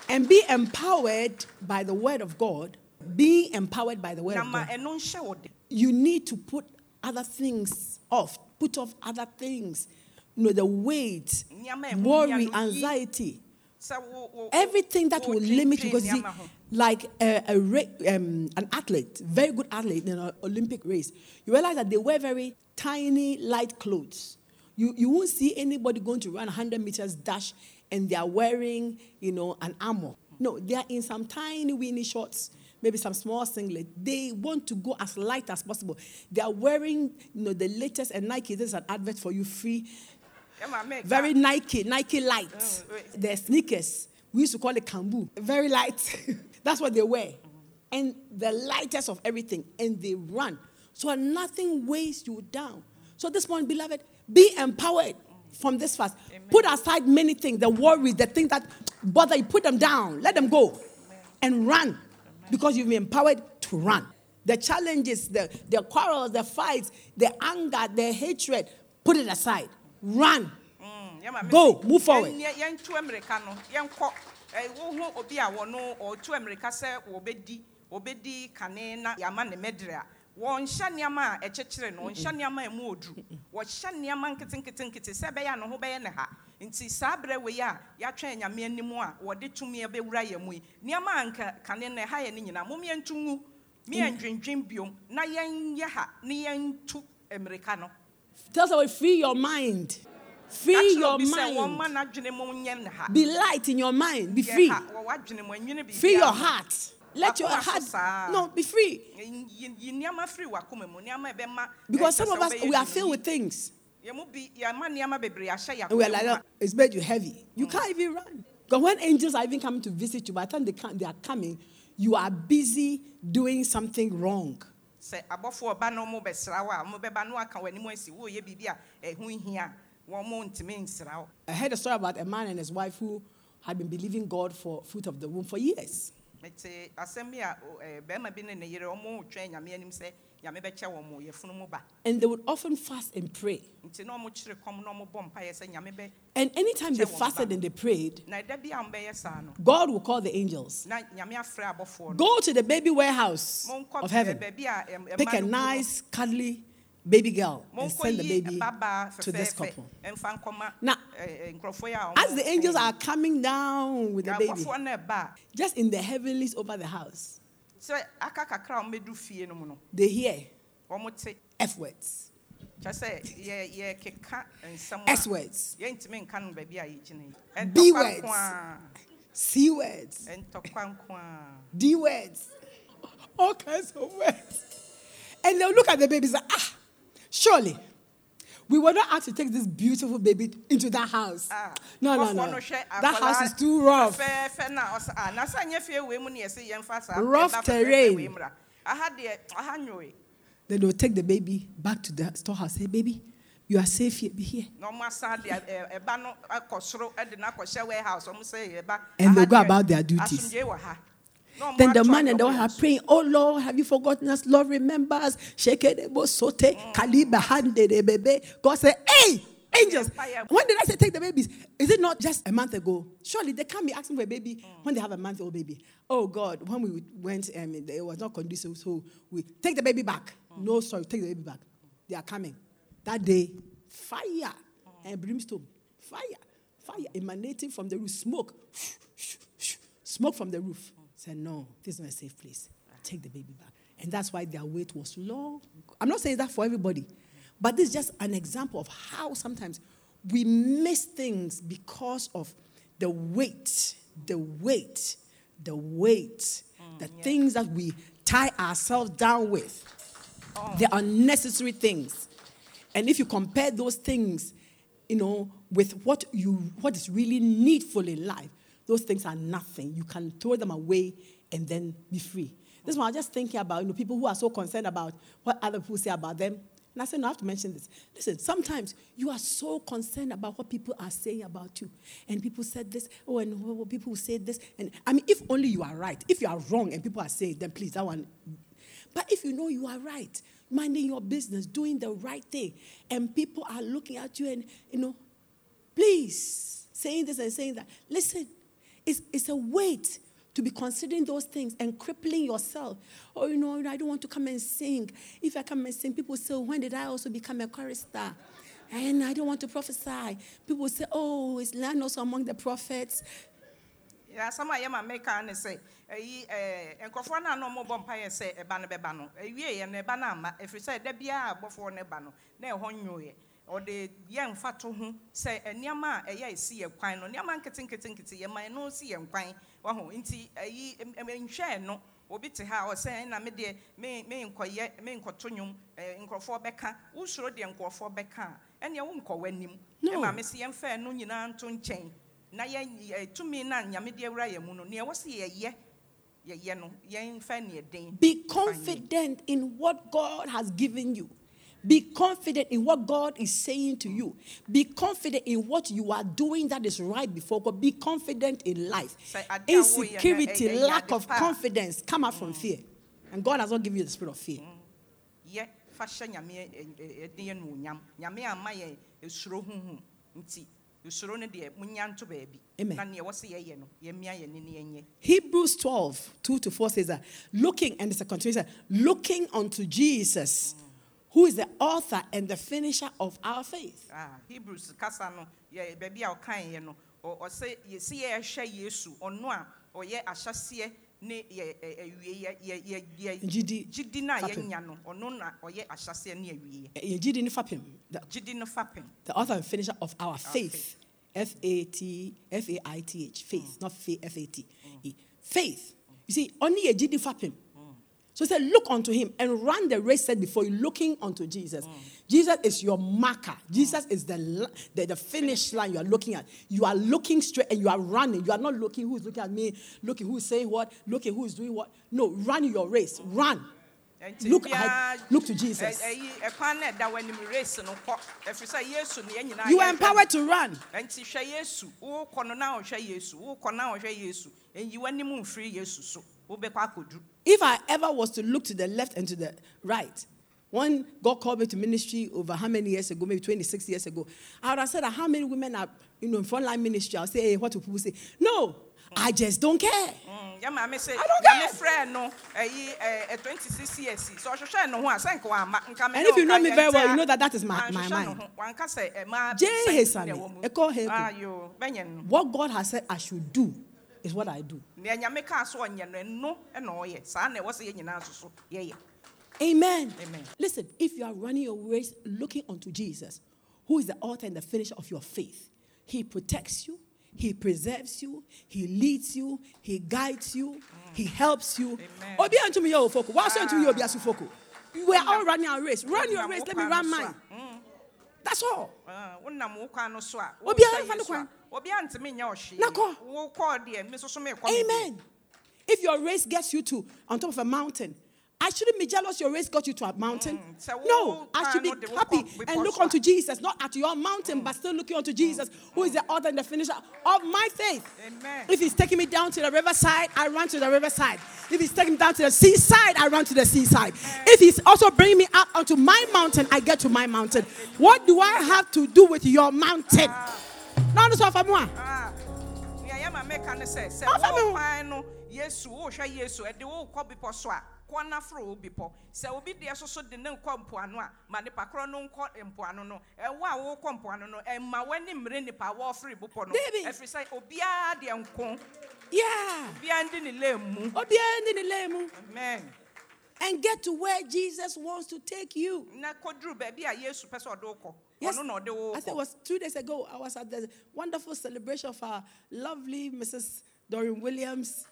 A: and be empowered by the word of God. Being empowered by the word of God.
B: ɛno nhyɛ wo de
A: You need to put other things off. Put off other things. You know, the weight,
B: Nneɛma a ɛho
A: worry,
B: hia no, yi-
A: anxiety.
B: sɛ wo- wo-
A: Everything that will limit you. Because see,
B: nneɛma ho.
A: Like a, a um, an athlete, very good athlete in an Olympic race, you realize that they wear very tiny, light clothes. You, you won't see anybody going to run 100 meters dash and they are wearing, you know, an armor. No, they are in some tiny weenie shorts, maybe some small singlet. They want to go as light as possible. They are wearing, you know, the latest and Nike. There's an advert for you free
B: ka-
A: very Nike, Nike light.
B: Mm, wait.
A: Their sneakers, we used to call it kambu. Very light. That's what they wear. And the lightest of everything. And they run. So nothing weighs you down. So this morning, beloved, be empowered from this fast. Put aside many things, the worries, the things that bother you, put them down. Let them go. And run. Because you've been empowered to run. The challenges, the, the quarrels, the fights, the anger, the hatred, put it aside. Run.
B: Mm,
A: Go, move forward.
B: No Ɛɛ, wohu obi a wɔno ɔtu mmirika sɛ wɔbɛdi wɔbɛdi kane na yɛama ne mɛdere a. Wɔnhyɛ nneɛma a ɛkyekyere no ɔnhyɛ nneɛma a ɛmu ɔduru wɔhyɛ nneɛma nketenketenkete sɛ ɛbɛyɛ a ne ho bɛyɛ ne ha. Nti saa berɛ wei a yɛatwɛn nyame anim a wɔde tumi bɛwura yɛn mu yi. Nneɛma a nka kane no ɛha yɛ ne nyinaa. Mom yɛntu ngu meyɛndwendwen biom na yɛnyɛ ha ne yɛntu mmirika no.
A: Tell someone, free your mind. Free your
B: obi sɛ wɔmma
A: mind.
B: n'adwene mu nyɛ ne ha
A: Be light in your mind. Be free.
B: ha, wɔ w'adwene mu, ɛnwene biribiara
A: Free your heart. Let your heart. No, be free. Because some of us, we are filled with things.
B: Yɛn mu bi yɛama nneɛma bebree ahyɛ yɛn
A: And we are like, "Oh, it's made you heavy. You can't even run. Because when angels are even coming to visit you, by the time they, come, they are coming, you are busy doing something wrong.
B: Sɛ abɔfoɔ ɔba na ɔmo bɛsra wo a ɔmo bɛba na waka w'anim asi woyɛ biribi a ɛho hia wɔn mo ntumi nsra wo
A: I heard a story about a man and his wife who had been believing God for fruit of the womb for years.
B: mete asɛm bi a o- eh, ɛɛ, bɛrima bi ne ne yere ɔmo twɛn nyame anim sɛ nyame bɛkyɛ wɔn mo yɛfunu mu ba
A: And they would often fast and pray.
B: nti na ɔmo kyerɛ kɔm na ɔmo bɔ mpaeɛ sɛ nyame bɛ
A: And anytime they fasted and they prayed,
B: na ɛda bi a ɔmbɛyɛ saa no
A: God will call the angels.
B: na nyame afrɛ abɔfoɔ no
A: Go to the baby warehouse of heaven.
B: baabi a ɛm- ɛma
A: Pick a
B: no gu no.
A: nice, cuddly baby girl and send the baby to this couple. Now,
B: eh, eh, nkurɔfoɔ yi a
A: As the angels are coming down with the baby,
B: abɔfoɔ no ɛba a
A: just in the heavenlies over the house,
B: sɛ aka kakra a ɔmbɛdu fie no mu no
A: they hear F words,
B: kyɛ sɛ yɛ- yɛkeka nsɛm
A: S words,
B: yɛntumi nka no baabi a yɛgyina yi
A: B words. C words,
B: ɛntɔkwa nko a
A: D words, all kinds of words. And they'll look at the baby and say, ah, surely. We were not asked to take this beautiful baby into that house.
B: Ah,
A: No, no, no. That house is too rough.
B: fɛfɛɛfɛ na ɔsɛ ah na sɛ nyɛ fie wei mu ne yɛsɛ yɛmfa saa
A: Rough terrain.
B: wei mmra. aha deɛ aha nwoe
A: Then they'll take the baby back to the storehouse. Say, baby, you are safe here. Be here.
B: na ɔmo asa de ɛ- ɛba no akɔ soro ɛde no akɔhyɛ warehouse ɔmo sɛ yɛba
A: And they'll go about their duties. Then the man and the wife are praying, Oh Lord, have you forgotten us? Lord, remember us. Shekedebo sote, kaliba hande de bebe. God said, Hey, angels, when did I say take the babies? Is it not just a month ago? Surely they can't be asking for a baby when they have a month old baby. Oh God, when we went, um, it was not conducive, so we take the baby back. No, sorry, take the baby back. They are coming. That day, fire and brimstone, fire, fire emanating from the roof, smoke, smoke from the roof. Said, no, this is not a safe place. Take the baby back. And that's why their wait was long. I'm not saying that for everybody, but this is just an example of how sometimes we miss things because of the weight, the weight, the weight, mm, the things that we tie ourselves down with, oh. the unnecessary things. And if you compare those things, you know, with what you what is really needful in life, those things are nothing. You can throw them away and then be free. This one, I was just thinking about you know people who are so concerned about what other people say about them And I said, no, I have to mention this. Listen, sometimes you are so concerned about what people are saying about you. And people said this, oh, and oh, people say this. And I mean, if only you are right. If you are wrong and people are saying, then please, that one. But if you know you are right, minding your business, doing the right thing, and people are looking at you and, you know, please, saying this and saying that. Listen, it's, it's a weight to be considering those things and crippling yourself. Oh, you know, I don't want to come and sing. If I come and sing, people say, oh, when did I also become a chorister? And I don't want to prophesy. People say, oh, is land also among the prophets?
B: Yeah, some of them make and say, ɛyi ɛɛ nkurɔfoɔ naa na wɔn bɔ mpa yɛ sɛ ɛba no bɛba no eh, ewie yɛ no ɛba no ama efiri sɛ ɛda biara abɔfoɔ no no na ɔde yɛn nfa to ho sɛ nneɛma a ɛyɛ esi yɛ kwan no nneɛma nkete nkete nkete yɛ man no si yɛn kwan. Wɔho nti ɛyi nhwɛ no obi te ha a ɔsɛ ɛna me deɛ me me nkɔyɛ me nkɔto nnwom ɛɛ nkurɔfoɔ bɛka. Wosoro deɛ nkurɔfoɔ bɛka a ɛnea wo nkɔ w'anim.
A: No.
B: ɛma me si yɛn fɛ no nyinaa nto nkyɛn. Na yɛn ɛ tumi na nyame de awura yɛn mu no nea wɔsi yɛyɛ yɛyɛ no yɛn fɛ neɛ den
A: Be confident in what God has given you. Be confident in what God is saying to you. Be confident in what you are doing that is right before God. Be confident in life.
B: Say, "Ade a woyɛ no,
A: Insecurity, lack of confidence come out from fear. And God has not given you the spirit of fear. Amen.
B: na neɛ wɔsi yɛyɛ no yɛmia yɛn ni ne yɛnyɛ
A: Hebrews 12, 2 to 4 says that looking, and it's a continuation, looking unto Jesus, who is the author and the finisher of our faith.
B: ah hebrews kasa no yɛ baabi a ɔkan yɛ no ɔ- ɔsɛ yɛsi yɛhwɛ yesu ɔno a ɔyɛ ahyɛseɛ ne yɛ ɛwie yɛ yɛ yɛ yɛ
A: Gyidi
B: gyidi na
A: fapem.
B: yɛnya no ɔno na ɔyɛ ahyɛseɛ ne awie
A: Eh, yɛgye di ne fapem, the
B: gyidi no fapem
A: the author and finisher of our faith. F A T F A I T H. Faith, not fa- F A T. E. Faith. You see, only a GD fapim. So he said, look unto him and run the race set before you, looking unto Jesus. Jesus is your marker. Jesus is the, the the finish line you are looking at. You are looking straight and you are running. You are not looking who's looking at me, looking who's saying what, looking who's doing what. No, run your race. Run. Look ahead. Look to Jesus.
B: ɛ- ɛyi ɛkwan na ɛda w'anim race no kɔ ɛfiri sɛ yesu ne yɛn nyinaa
A: You are empowered to run.
B: Nti hwɛ Yesu, wokɔ no na ɔhwɛ Yesu, wokɔ na ɔhwɛ Yesu. Ɛnyi w'anim mfiri Yesu so. Wobɛkɔ akɔdu.
A: If I ever was to look to the left and to the right, when God called me to ministry over how many years ago, maybe 26 years ago, I would have said, how many women are you know, in frontline ministry? I'll say, hey, what do people say? No, I just don't care.
B: Mm, Yɛ maame sɛ,
A: I don't care.
B: frɛ no ɛyi ɛ ɛ 26 years. Sɛ ɔhwehwɛ no ho a, sɛ nka wamma. Nka me
A: And if you know me very well, you know that that is my- ah,
B: my
A: mind.
B: no ho. Wanka sɛ ɛmaa eh,
A: Jay
B: sɛ
A: Hesame, eh,
B: na ɛwɔ mu.
A: Eko Heku.
B: Ayo, ah, bɛnyɛ no.
A: What God has said I should do is what I do.
B: Nea nyame kaa so ɔnyɛ no, ɛno ɛna ɔyɛ. Saa na ɛwɔ sɛ yɛn nyinaa nso so yɛyɛ.
A: Amen.
B: Amen.
A: Listen, if you are running your race looking unto Jesus, who is the author and the finisher of your faith, He protects you, He preserves you, He leads you, He guides you, mm. He helps you. Obi anto me yo foko. Why obi asu foko? We are all running our race. Run your race. Let me run mine.
B: Mm.
A: That's all.
B: Eh, wonam wo kwan no so a
A: Obiara
B: wohwɛ
A: mfa ne
B: Yesu
A: kwan.
B: a, obiara ntumi nyɛ ɔhwee
A: Na kɔ.
B: wokɔɔ deɛ me nso so meekɔ me deɛ.
A: Amen. If your race gets you to on top of a mountain, I shouldn't be jealous your race got you to a mountain.
B: so
A: no, I should be happy and look unto Jesus, not at your mountain, but still looking unto Jesus, who is the author and the finisher of my faith.
B: Amen.
A: If he's taking me down to the riverside, I run to the riverside. If he's taking me down to the seaside, I run to the seaside. If he's also bringing me up onto my mountain, I get to my mountain. What do I have to do with your mountain? No, no, so for moi.
B: Ah, nea yɛ ma meka ne sɛ sɛ
A: Ɔfa me
B: wo
A: ho.
B: kwan no yesu wohwɛ yesu ɛde wo kɔ bepɔ so a kɔ na foro wo bepɔ sɛ obi deɛ so so de ne nkɔ mpoano a ma nipa korɔ no nkɔ mpoano no ɛwo a wokɔ mpoano no ɛma w'ani mmere nipa a wɔfiri bepɔ no
A: David.
B: ɛfiri sɛ obiara deɛ nko obiara ndi ne lane mu
A: Obiara ndi ne lane mu.
B: amen
A: and get to where Jesus wants to take you.
B: na kɔduru baabi a yesu pɛ sɛ ɔde
A: Yes,
B: ɔno na ɔde
A: I think it was two days ago. I was at the wonderful celebration of our lovely Mrs. Doreen Williams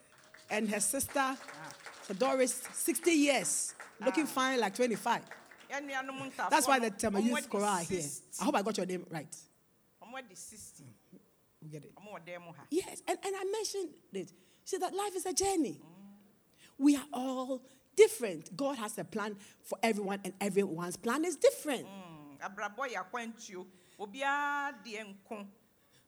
A: and her sister, so Doris, 60 years, looking fine like 25.
B: Yɛn nuanom ntafoɔ
A: That's why the term I
B: ɔmo
A: use
B: adi
A: Korah here. I hope I got your name right.
B: ɔmo adi 60
A: You get it?
B: ɔmo wɔ dan mu ha
A: Yes, and, and I mentioned it. See that life is a journey. We are all different. God has a plan for everyone, and everyone's plan is different.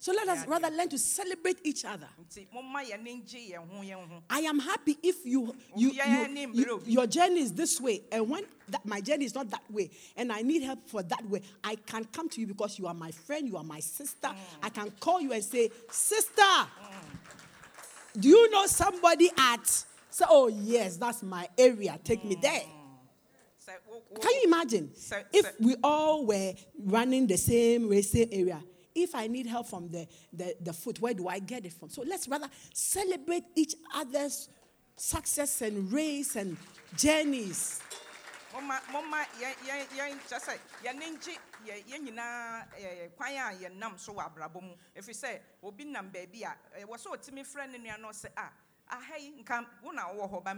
A: So let us rather learn to celebrate each other.
B: nti momma yɛne ngye yɛn ho yɛn ho
A: I am happy if you, you, you- you- your journey is this way, and when that, my journey is not that way, and I need help for that way, I can come to you because you are my friend, you are my sister. I can call you and say, Sister, do you know somebody at? So, oh yes, that's my area. Take me there. Mm.
B: sɛ wo- wo-
A: Can you imagine
B: Sir-
A: if
B: sir-
A: we all were running the same race, same area? If I need help from the, the, the foot, where do I get it from? So let's rather celebrate each other's success and race and journeys.
B: so obi nam baabi a eh, ɛwɔ sɛ ɔtumi frɛ ne nua no sɛ a ah, aha yi nka wo na wowɔ hɔ ba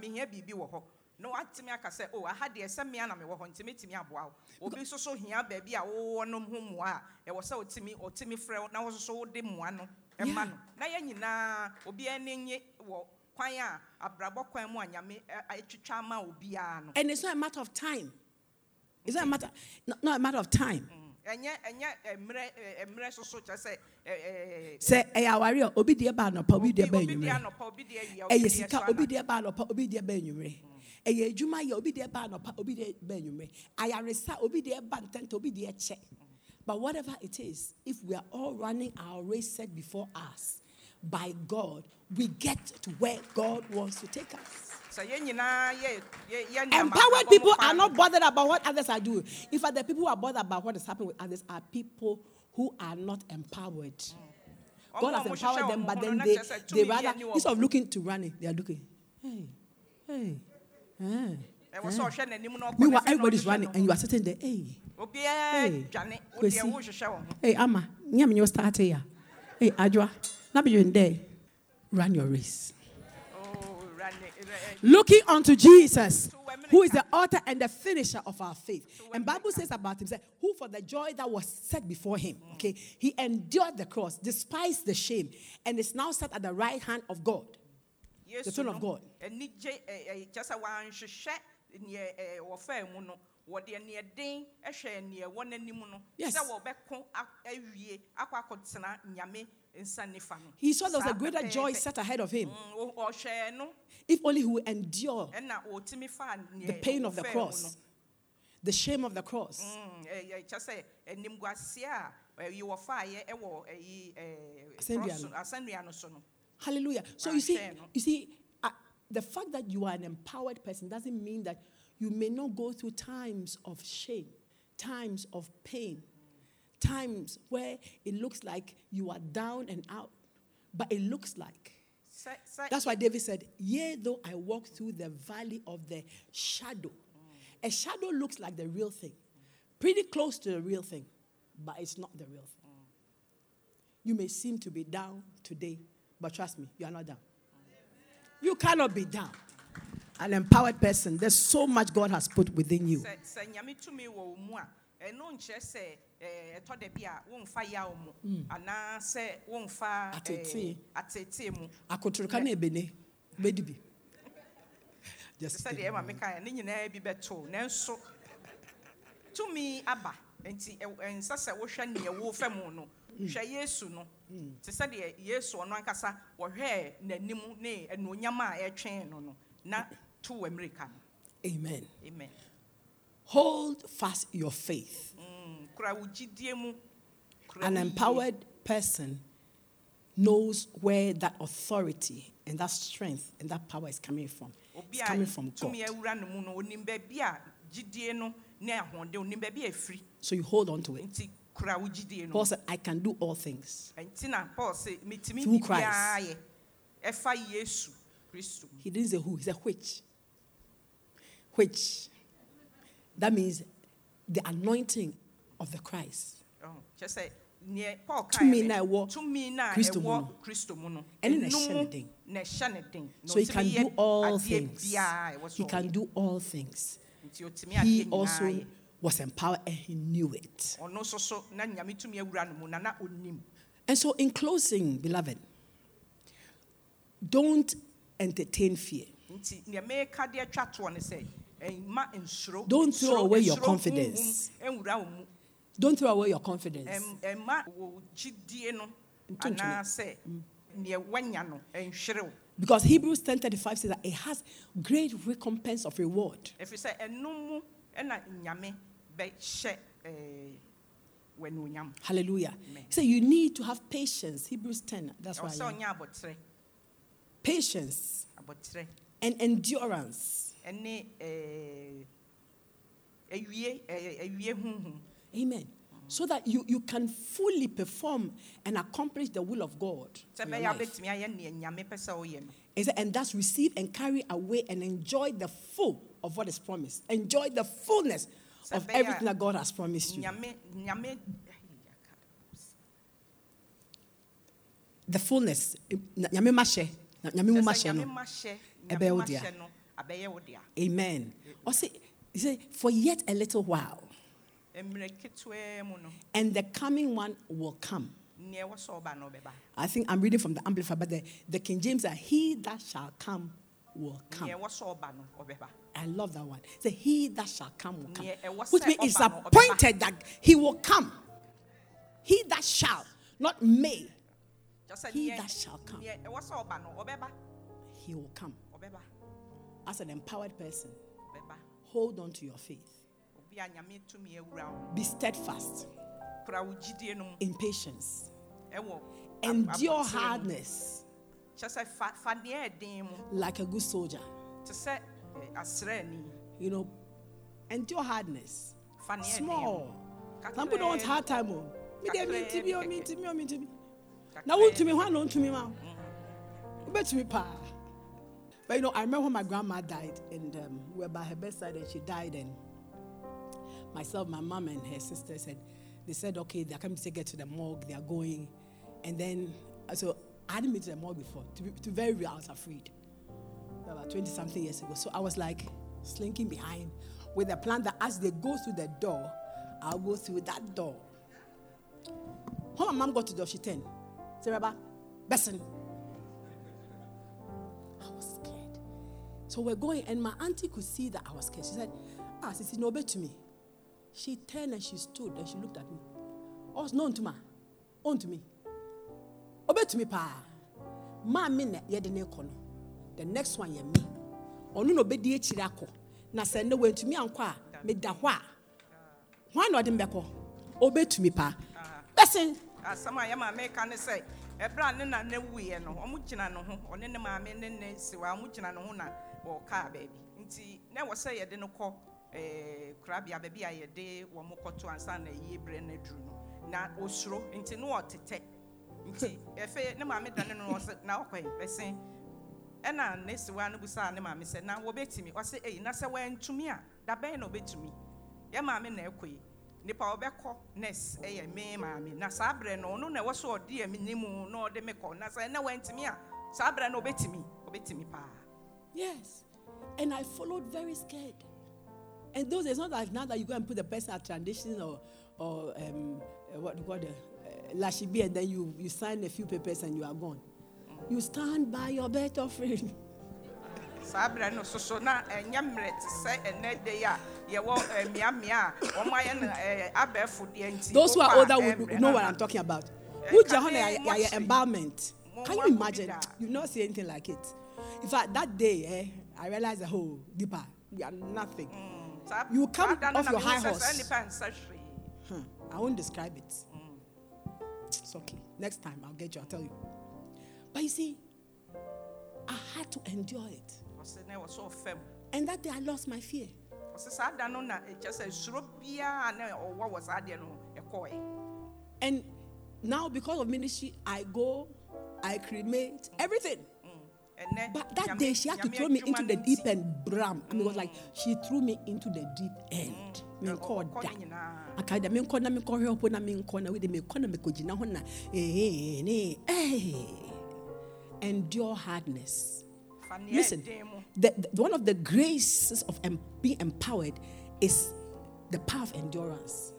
B: na watumi aka sɛ o aha deɛ sɛ mmea na mewɔ hɔ nti metumi aboa wo obi nso so hia baabi a wowɔ no ho mmoa a ɛwɔ sɛ ɔtumi ɔtumi frɛ na wo nso so wode mmoa no. Ɛma no na yɛn nyinaa obiara ani nye wɔ kwan a abrabɔ kwan mu a nyame atwitwa ama obiara no.
A: And it's not a matter of time. It's not a matter, not, not a matter of time.
B: ɛnyɛ ɛnyɛ mmerɛ mmerɛ soso kyerɛ sɛ ɛ, ɛ,
A: Say, hey, eh, awari, obi deɛ ba anɔpa, obi deɛ ba enyimire.
B: anɔpa obi di awia obi
A: ɛyɛ
B: eh,
A: sika obi deɛ ba anɔpa obi deɛ ba anwummerɛ ɛyɛ adwuma yɛ obi deɛ ba anɔpa obi deɛ ba anwummerɛ. Ayaresa obi deɛ ba ntɛntɛ obi deɛ kyɛ but whatever it is if we are all running our race set before us by god we get to where god wants to take us. Empowered people are not bothered about what others are doing. In fact the people who are bothered about what is happening with others are people who are not empowered. God has empowered them, but then they,
B: na kyerɛ sɛ
A: they rather,
B: bi ani wɔ
A: instead of looking to running, they are looking. Hey, hey, Eh, hey.
B: ɛwɔ sɛ hmm. ɔhwɛ n'anim na ɔkɔ
A: Meanwhile, everybody's running, and you are sitting there. Hey. Hey,
B: obiara dwane wo deɛ
A: Kwesi.
B: wohyehyɛ
A: hey, Ama, nyam you start here. Hey, Adwa, not be you in there. Run your race.
B: Oh, rane- ɛ, ɛ,
A: Looking unto Jesus, who is the author and the finisher of our faith. And Bible says about him, say, who for the joy that was set before him, mm. okay, he endured the cross, despised the shame, and is now set at the right hand of God.
B: Yesu
A: Son of God.
B: anigye ɛ, ɛ, kyerɛ sɛ wanhyehyɛ neɛ ɛ, wɔfaa mu no wɔde neɛ den hwɛ neɛ wɔ n'anim no
A: Yes.
B: sɛ wɔbɛko a- awie akɔ akɔtena nyame nsa nifa no
A: He saw there was a greater joy set ahead of him.
B: Mm, ɔ- ɔhwɛɛ no
A: If only he would endure
B: ɛna ɔtumi faa neɛ
A: the pain of the cross, the shame of the cross.
B: no. Ɛ, ɛ, kyerɛ sɛ animguaseɛ a ɛyi wɔfaeɛ ɛwɔ ɛyi ɛ,
A: Asɛnnua
B: cross
A: no.
B: so- asɛnnua no so no
A: Hallelujah. So you see, you see, uh, the fact that you are an empowered person doesn't mean that you may not go through times of shame, times of pain, times where it looks like you are down and out, but it looks like. That's why David said, Yea, though I walk through the valley of the shadow. A shadow looks like the real thing, pretty close to the real thing, but it's not the real thing. You may seem to be down today, but trust me, you are not down. You cannot be down. An empowered person, there's so much God has put within you.
B: sɛ sɛ nyame tumi wɔ wo mu a ɛno nkyerɛ sɛ ɛɛ, ɛtɔ da bi a womfa yaw mu anaasɛ womfa ɛɛ,
A: Atetee.
B: atetee mu
A: Akoturuka na ebene, bedibi.
B: te
A: Just
B: sɛ
A: kidding.
B: deɛ ɛma mekaeɛ ne nyinaa bi bɛtoo nanso tumi aba nti ɛnsɛ sɛ wohwɛ neɛ wofa mu no hwɛ yesu no te sɛ deɛ yesu ɔno ankasa wɔhwɛɛ n'anim ne anuonyam a ɛtwɛn no no na to wɔ mmirika no
A: Amen.
B: amen
A: Hold fast your faith.
B: Mm, kura wo gyidie mu
A: An empowered person knows where that authority and that strength and that power is coming from. It's coming from God.
B: tumi awura no mu no onim baabi a gyidie no ne ahoɔden onim baabi a ɛfiri
A: So you hold on to it.
B: Nti kura wo gyidie no
A: Paul said, I can do all things.
B: nti na paul sɛ metumi
A: Through
B: biribiara yɛ ɛfa yesu kristo mu
A: He didn't say who, he said which. Which. That means the anointing of the Christ.
B: Ɔhɔ, kyerɛ sɛ neɛ paul
A: Tumi na ɛwɔ Kristo mu no. Ɛne na ɛhyɛ ne den.
B: na ɛhyɛ ne den na
A: So he can do all things.
B: biara a ɛwɔ
A: He can do all things. He also was empowered and he knew it.
B: ɔno nso so na nyame tumi awura no mu na na ɔnim
A: And so, in closing, beloved, don't entertain fear.
B: nti nea meka de atwa toɔ ne sɛ ɛma eh, nsuro
A: Don't throw away your confidence.
B: honhom eh, nwura wo mu
A: Don't throw away your confidence.
B: Ɛm- ɛma wo gyidie no
A: Ntontome.
B: anaasɛ nea wanya no ɛnhwere wo
A: Because Hebrews 10:35 says that it has great recompense of reward.
B: Ɛfiri sɛ ɛno mu ɛna nyame bɛhyɛ eh, ɛɛ, w'anuonyam
A: Hallelujah. So you need to have patience. Hebrews 10. That's why.
B: sɛ ɔnyɛ
A: Patience and endurance.
B: ɛne ɛɛ, awie ɛɛ, awie honhom
A: Amen. So that you, you can fully perform and accomplish the will of God.
B: Sɛ
A: in your
B: bɛyɛ
A: life.
B: abɛtumi ayɛ nea nyame pɛ sɛ woyɛ no
A: He said, and thus receive and carry away and enjoy the full of what is promised. Enjoy the fullness of everything that God has promised you.
B: nyame nyame
A: The fullness. Nyame ma nyame mu ma
B: Sɛ
A: hyɛ
B: nyame
A: no.
B: ma hyɛ
A: ɛbɛyɛ
B: nyame
A: wo
B: ma
A: dea.
B: hyɛ no abɛyɛ wo dea
A: Amen. Oh, he said, for yet a little while,
B: mmerɛ ketewaa mu no
A: and the coming one will come.
B: Nea ɛwɔ sɛ ɔba no ɔbɛba
A: I think I'm reading from the Amplified, but the, the King James are he that shall come will come.
B: nea ɛwɔ sɛ ɔba no
A: I love that one. Say he that shall come will come.
B: Ɛwɔ
A: Which means it's
B: ɔba no, ɔbɛba.
A: appointed that he will come. He that shall, not may, He that shall come.
B: nea ɛwɔ sɛ ɔba no ɔbɛba
A: he will come. As an empowered person, hold on to your faith.
B: obi a nyame tumi awura wo
A: Be steadfast
B: kura wo gyidie no mu
A: in patience. Endure hardness
B: kyerɛ sɛ fa fa deɛ ɛden mu
A: like a good soldier.
B: eh,
A: You know, endure hardness.
B: fa deɛ ɛden mu
A: Small. Some people don't want hard time. Oh. Me dey mean to me,
B: bi
A: mean to me, oh, mean to me. Now, who to me, why not to me, ma? Bet to me, pa. But you know, I remember when my grandma died, and um, we were by her bedside, and she died, and myself, my mom, and her sister said, they said, okay, they're coming to take her to the morgue, they are going, and then, uh, so I hadn't been to the morgue before. To be, to be very real, I was afraid. About 20 something years ago. So I was like slinking behind with a plan that as they go through the door, I'll go through that door. When my mom got to the door, she turned. Say, Rabba, Besson. I was scared. So we're going, and my auntie could see that I was scared. She said, Ah, said, no, bet to me. She turned and she stood and she looked at me. Oh, it's known to me. On to me. Obey to me, pa. Ma me na yede ne kɔ no. The next one yɛ me. Ɔno na obedi akyire akɔ. Na sɛ ne wantumi ankɔ a, meda hɔ a. Hwan na ɔde me bɛkɔ? Obetumi pa. Bɛsen.
B: asɛm a yɛ maame ka ne sɛ ɛberɛ a ne na ne wuiɛ no ɔmo gyina ne ho ɔne ne maame ne ne siwa ɔmo gyina ne ho na wɔkaa baabi nti na ɛwɔ sɛ yɛde no kɔ ɛɛ korabea baabi a yɛde wɔn kɔto ansa na yie berɛ no aduru no na osuro nti ne ɔtetɛ nti ɛfɛ ne maame da ne no ɔsɛ na ɔkɔ yi bɛsɛn ɛna ne siwa no busaa ne maame sɛ na wɔbɛtumi ɔsɛ eyi na sɛ wɔntumi a dabɛn na ɔbɛtumi yɛ maame na ɛkɔ yi nipa ɔbɛkɔ nurse ɛyɛ me maame. Na saa berɛ no ɔno na ɛwɔ so ɛmi ne mu na ɔde me kɔ. Na sɛ ɛnɛ wɔntumi a saa berɛ no ɔbɛtumi ɔbɛtumi paa.
A: Yes. And I followed very scared. And those it's not like now that you go and put the person at transition or or um, what do you call the lashibi and then you, you sign a few papers and you are gone. You stand by your bed offering.
B: saa berɛ no soso na ɛnyɛ mmerɛ te sɛ ɛnɛ de a yɛwɔ eh, mmeammea a wɔn ayɛ no eh, abɛɛfo deɛ nti
A: Those who are older
B: eh, mmerɛ
A: know
B: no
A: what
B: na-
A: I'm talking about.
B: Eh,
A: Who
B: can
A: Jahona
B: they
A: ya- ya-
B: watch
A: ya
B: it?
A: embalmment.
B: Mo-
A: Can you imagine? You not see anything like it. In fact, that day, eh, I realized the whole deeper. We are nothing.
B: Mm,
A: You come off
B: na
A: your high horse. Huh. I won't describe it. It's okay. Next time I'll get you, I'll tell you. But you see, I had to endure it. And that day I lost my fear. And now, because of ministry, I go, I cremate, everything. But that day, she had to throw me into the deep end, bram. I mean, it was like she threw me into the deep end. Me
B: ɛ-
A: nkɔ
B: ɔkɔ
A: da.
B: ne nyinaa.
A: aka da menkɔ na menkɔhwɛ hɔ na menkɔ na wede mekɔ na mekɔgyina hɔ na eh, ne eh. endure hardness listen the, the- one of the graces of em- being empowered is the power of endurance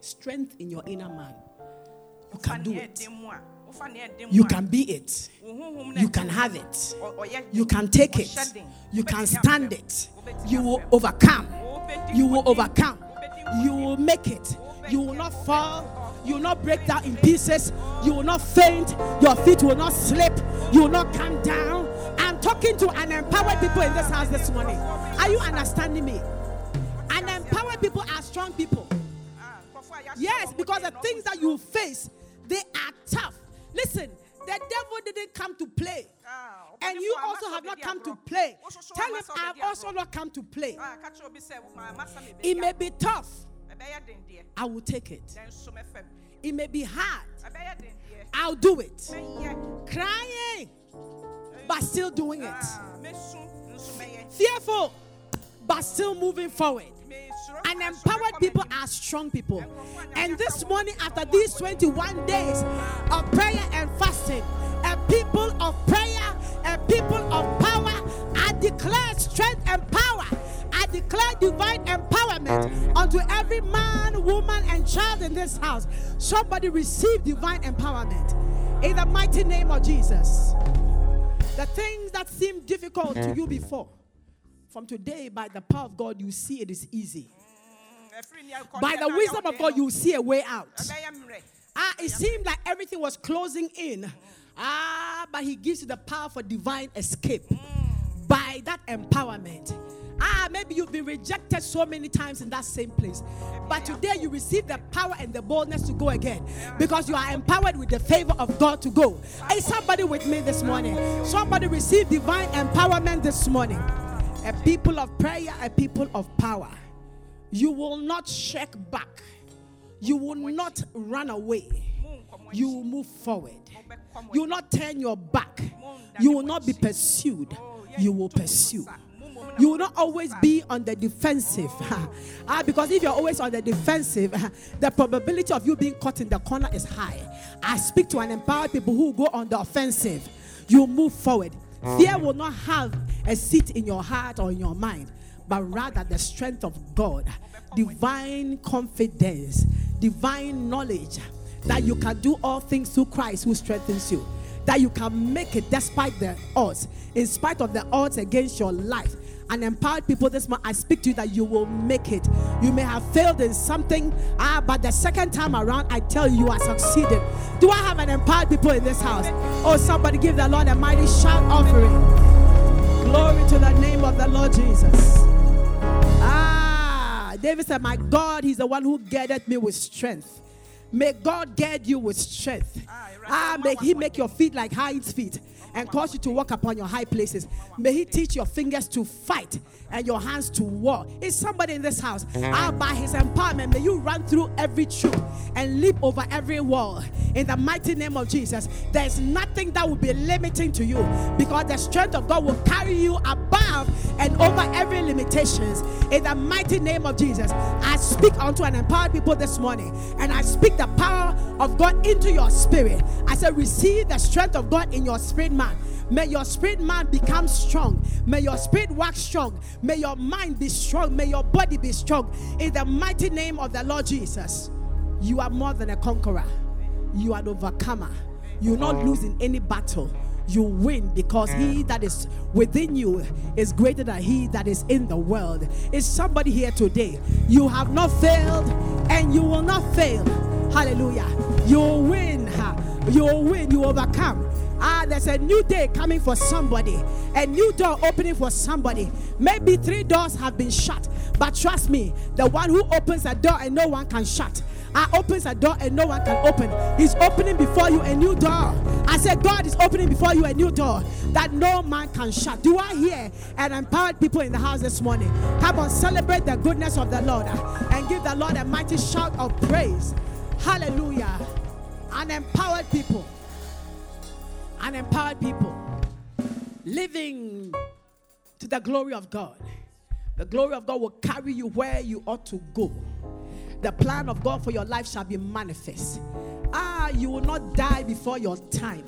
A: strength in your inner man you can do it
B: ɛden mu a wofa nea ɛden
A: you can be it.
B: no
A: You can have it. You can take it. You can stand it. You will overcome. You will overcome. You will make it. You will not fall. You will not break down in pieces. You will not faint. Your feet will not slip. You will not come down. I'm talking to an empowered people in this house this morning. Are you understanding me? An empowered people are strong people.
B: Ah, nkurɔfoɔ a yɛahyɛ
A: Yes, because the things that you face, they are tough. Listen, the devil didn't come to play.
B: Ah,
A: And you also have not come to play. Tell him I have also not come to play.
B: Ah, ka kyerɛ obi sɛ, "Ma- masa me bɛdi
A: It may be tough.
B: Ɛbɛyɛ den deɛ,
A: I will take it. It may be hard.
B: Ɛbɛyɛ den deɛ,
A: I'll do it. Crying, but still doing it.
B: Ah, mɛsu, nso mɛyɛ.
A: Fearful, but still moving forward. And empowered people are strong people. And this morning, after these 21 days of prayer and fasting, a people of prayer, a people of power, I declare strength and power. I declare divine empowerment unto every man, woman, and child in this house. Somebody receive divine empowerment in the mighty name of Jesus. The things that seemed difficult to you before, from today, by the power of God, you see it is easy.
B: Mm, ɛfiri ni akɔdeɛ
A: By the wisdom of God, you see a way out. Ah, it seemed like everything was closing in. Ah, but He gives you the power for divine escape by that empowerment. Ah, maybe you've been rejected so many times in that same place. But today you receive the power and the boldness to go again because you are empowered with the favor of God to go. Is somebody with me this morning? Somebody receive divine empowerment this morning. A people of prayer, a people of power. You will not shake back, you will not run away, you will move forward. You will not turn your back, you will not be pursued, you will pursue. You will not always be on the defensive. ah, because if you're always on the defensive, the probability of you being caught in the corner is high. I speak to an empowered people who go on the offensive. You move forward. Fear will not have a seat in your heart or in your mind, but rather the strength of God, divine confidence, divine knowledge that you can do all things through Christ who strengthens you. That you can make it despite the odds, in spite of the odds against your life. And empowered people this month, I speak to you that you will make it. You may have failed in something, ah, but the second time around, I tell you, you are succeeded. Do I have an empowered people in this house? Oh, somebody give the Lord a mighty shout offering. Glory to the name of the Lord Jesus. Ah, David said, My God, He's the one who gathered me with strength. May God gird you with strength. Ah, may He make your feet like hinds feet and cause you to walk upon your high places. May He teach your fingers to fight and your hands to war. Is somebody in this house? Ah, by His empowerment, may you run through every troop and leap over every wall. In the mighty name of Jesus, there's nothing that will be limiting to you because the strength of God will carry you above and over every limitations. In the mighty name of Jesus, I speak unto an empowered people this morning, and I speak the power of God into your spirit. I say, receive the strength of God in your spirit, man. May your spirit man become strong. May your spirit work strong. May your mind be strong. May your body be strong. In the mighty name of the Lord Jesus, you are more than a conqueror. You are an overcomer. You will not lose in any battle. You win because he that is within you is greater than he that is in the world. Is somebody here today? You have not failed and you will not fail. Hallelujah. You will win. You will win. You will overcome. Ah, there's a new day coming for somebody, a new door opening for somebody. Maybe three doors have been shut, but trust me, the one who opens a door and no one can shut. Ah, opens a door and no one can open. He's opening before you a new door. I said, God is opening before you a new door that no man can shut. Do I hear an empowered people in the house this morning? Come on, celebrate the goodness of the Lord and give the Lord a mighty shout of praise. Hallelujah. An empowered people an empowered people living to the glory of God. The glory of God will carry you where you ought to go. The plan of God for your life shall be manifest. Ah, you will not die before your time.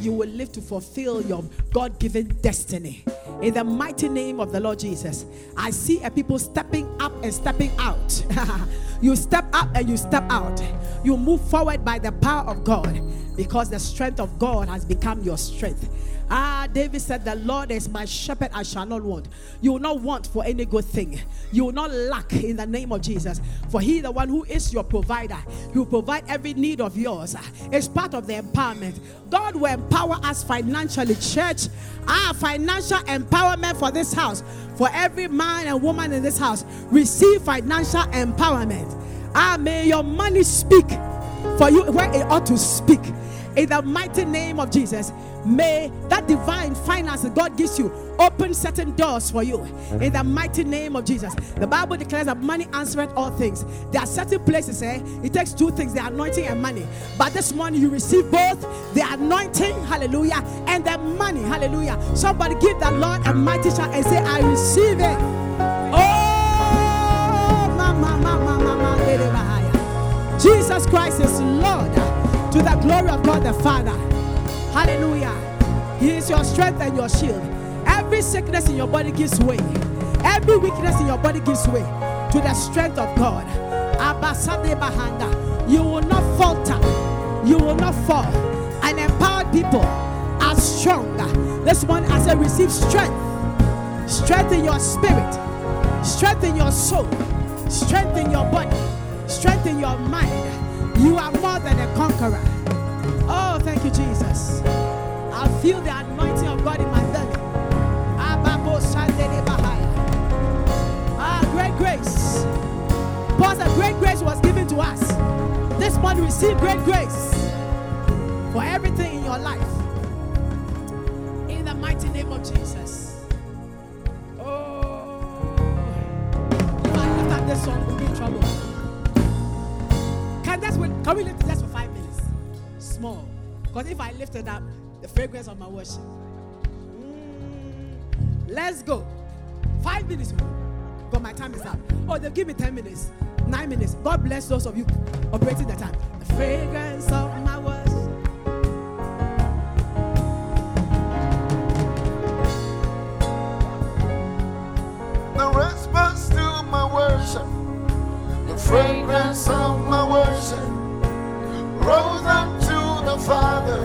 A: You will live to fulfill your God given destiny. In the mighty name of the Lord Jesus, I see a people stepping up and stepping out. you step up and you step out. You move forward by the power of God. Because the strength of God has become your strength. Ah, David said, The Lord is my shepherd, I shall not want. You will not want for any good thing. You will not lack in the name of Jesus. For he, the one who is your provider, he will provide every need of yours. It's part of the empowerment. God will empower us financially, church. Ah, financial empowerment for this house. For every man and woman in this house, receive financial empowerment. Ah, may your money speak for you where it ought to speak. In the mighty name of Jesus, may that divine finance that God gives you open certain doors for you. In the mighty name of Jesus, the Bible declares that money answereth all things. There are certain places, eh? It takes two things: the anointing and money. But this morning you receive both the anointing, hallelujah, and the money, hallelujah. Somebody give the Lord a mighty shout and say, "I receive it." Oh, mama, mama, mama, Jesus Christ is Lord to the glory of God the Father. Hallelujah. He is your strength and your shield. Every sickness in your body gives way. Every weakness in your body gives way to the strength of God. You will not falter. You will not fall. And empowered people are stronger. This one, I said, receive strength. Strengthen your spirit. strengthen your soul. strengthen your body. Strength in your mind. You are more than a conqueror. Oh, thank you, Jesus. I feel the anointing of God in my belly. Ah, great grace. Paul said, Great grace was given to us. This one received great grace for everything in your life. In the mighty name of Jesus. Oh, if I lift up this song, we'll be in trouble. Can, can we lift it just for five minutes? Small. Because if I lift it up, the fragrance of my worship. Mm, let's go. Five minutes. Because my time is up. Oh, they'll give me 10 minutes, nine minutes. God bless those of you operating the time. The fragrance of my worship.
C: Fragrance of my worship, rose up to the Father.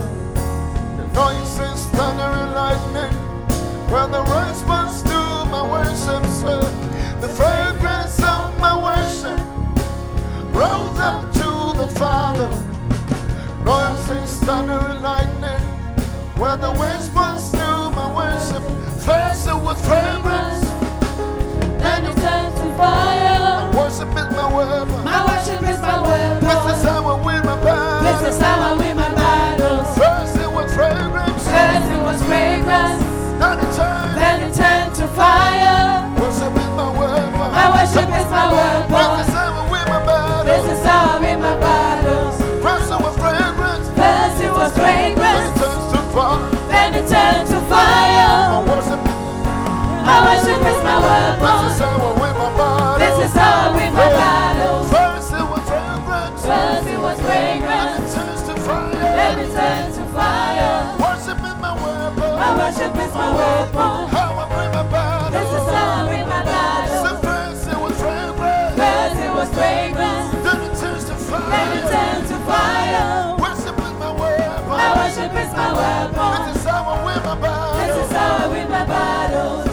C: The noises, thunder and lightning, well, the response to my worship, sir, the fragrance of my worship, rose up to the Father. Noises, thunder and lightning, well, the response to my worship, first it was fragrance.
D: Then it turns to fire.
C: My weapon.
D: My worship is my
C: This is
D: weapon.
C: how I win my battle.
D: This is how I win my battles.
C: First it was fragrance,
D: First it was fragrance,
C: then it turned.
D: then it turned to fire.
C: Worship is my weapon.
D: My worship is my
C: This is
D: weapon.
C: how I win my battle.
D: This is how I win my battles.
C: First it was fragrance,
D: First it was
C: then it turns to fire.
D: then it turned to
C: My
D: fire.
C: worship,
D: My worship is my
C: this
D: weapon.
C: is how I win my battle.
D: This is how I win
C: worship is my weapon. How I win my battle.
D: This is how I win my
C: So
D: battles.
C: first it was fragrance,
D: First it was fragrance,
C: then it turns to
D: then it
C: fire.
D: turned to fire.
C: Worship is my weapon.
D: My worship is my weapon.
C: This is how I win my battle.
D: This is how I win my battles.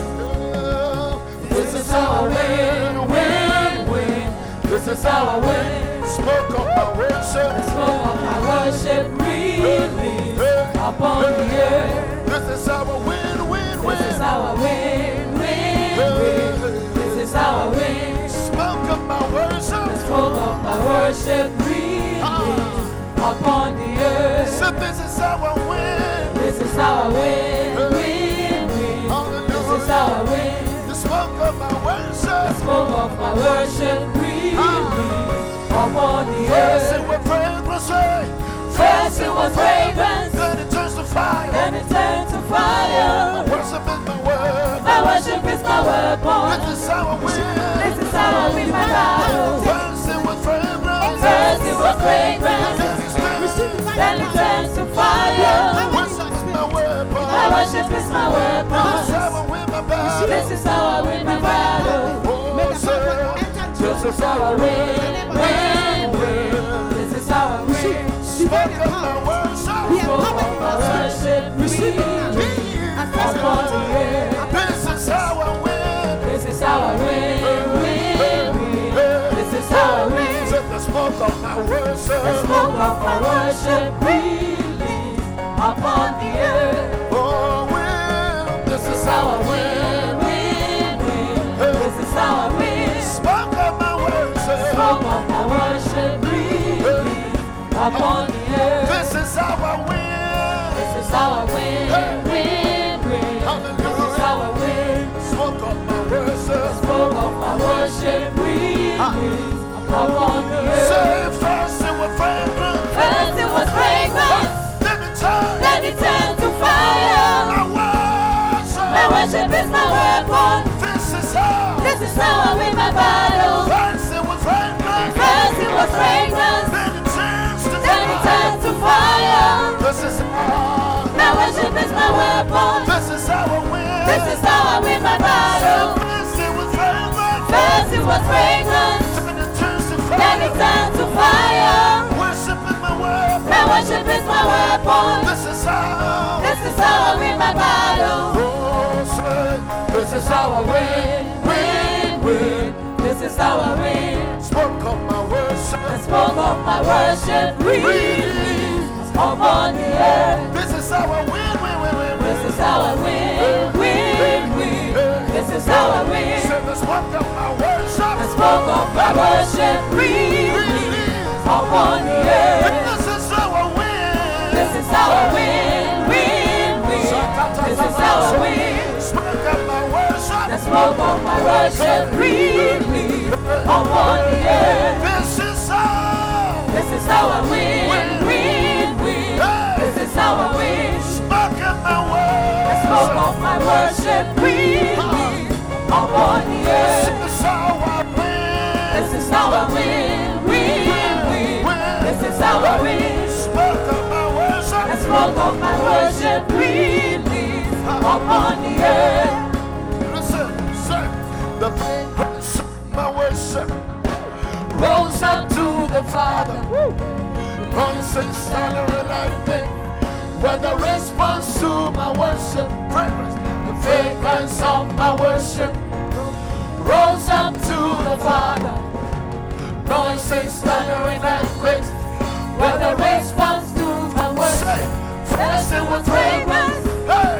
C: This is how I win, win, win. This is how I win. Smoke of my worship.
D: Smoke of my worship release
C: Hey,
D: upon the earth.
C: This is how I win, win,
D: This is
C: win.
D: how I win, win, win. This is I win.
C: Smoke of my worship.
D: Smoke of my worship release ah. upon the earth.
C: So this is I win.
D: This is how I win, win, win. This is I win.
C: The smoke of my worship.
D: Smoke of my worship release ah. upon the
C: First
D: earth.
C: was.
D: First it was fragrance,
C: then it turns to fire.
D: then it turned to fire.
C: Worship is my word.
D: My worship is my weapon.
C: This is how I win.
D: This is how I win my.
C: First it was fragrance.
D: It was fragrance,
C: then it turns
D: then it turns to fire.
C: Worship is my weapon.
D: My worship is my
C: This is
D: weapon.
C: I win my battle.
D: This is how I win my battle.
C: Oh,
D: This is how I win, win, win. This is how I win.
C: Of my worship.
A: Be empowered in that Receive it now. At first.
C: This is win.
D: This is I win.
C: The smoke of my worship.
D: Smoke of my worship release upon the earth.
C: Oh, win. This is
D: How
C: how
D: I
C: I win.
D: win, win, win. This is how I win.
C: Smoke of my worship.
D: Smoke of my worship release upon
C: This is how.
D: This is how I win
C: my
D: battle.
C: Was fragrant.
D: First it was fragrance,
C: Then it turns to
D: then it
C: fire.
D: turned to fire.
C: This is how.
D: Worship is my weapon.
C: This I
D: is how I win my battle.
C: First it was fragrant.
D: First it was fragrance,
C: Then it turns to
D: then it
C: fire.
D: turned to fire.
C: Worship is my weapon.
D: My worship is my weapon.
C: This is how.
D: This is how I win my battle.
C: Oh, say,
D: This is how I win, win, win. This is how I win.
C: Smoke of my worship.
D: smoke of my worship release upon the earth.
C: This is how I win, smoke of my worship
D: release upon the earth.
C: This is win.
D: This is I win, win, win. This is I win.
C: Smoke of my worship.
D: The smoke of my worship release upon the earth.
C: This is how.
D: This is I win, win, win. This is I win.
C: Smoke of my
D: The smoke
C: worship.
D: of my worship release upon the earth.
C: Is I win.
D: Win, win. This is I win.
C: Smoke of my
D: The
C: worship.
D: smoke of my worship release upon the earth.
C: Listen, say the fragrance of my worship.
D: Rose up to the Father.
C: Constant salary lightning. When the response to my worship, fragrance, the fragrance of my worship,
D: Rose up to the Father.
C: Noises thundering and quakes.
D: When the response to my worship.
C: Say, first it was fragrance, hey,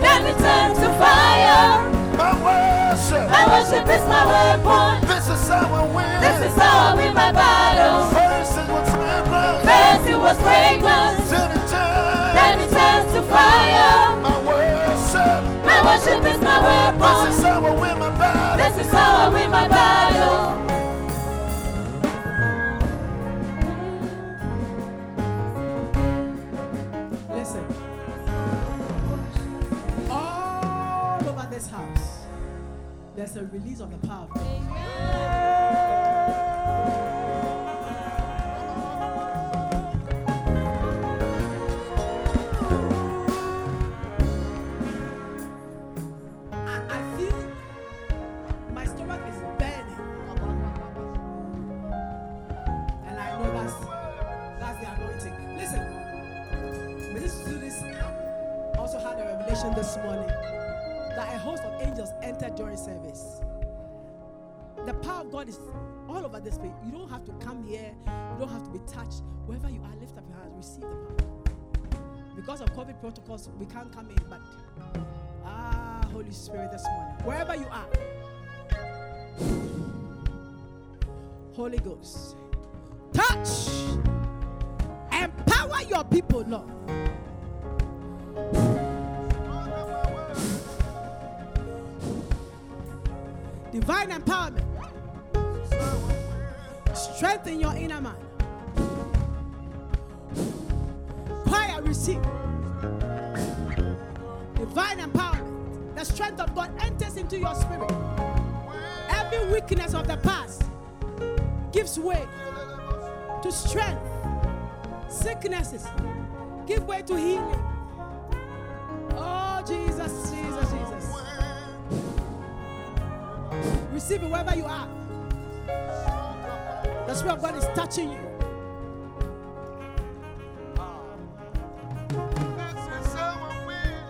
D: Then it turned to fire.
C: my worship.
D: My worship is my weapon.
C: This is how I win.
D: This is how I win my battle.
C: First it was fragrance,
D: First it was fragrance,
C: then it turned.
D: then it turns to fire.
C: My worship.
D: My worship is my weapon.
C: This is how I win my battle.
D: This is how I win my battle.
A: There's a release of the power of God. I, feel my stomach is burning about my papa. And I feel power of God is all over this place. You don't have to come here, you don't have to be touched. Wherever you are, lift up your hands, receive the power. Because of COVID protocols, we can't come in, but ah, Holy Spirit, this morning, wherever you are, Holy Ghost, touch, empower your people, Lord. Divine empowerment. Strengthen your inner man. Choir receive. Divine empowerment. The strength of God enters into your spirit. Every weakness of the past gives way to strength. Sicknesses give way to healing. Oh, Jesus, Jesus, Jesus. Receive it wherever you are. That's where God is touching you.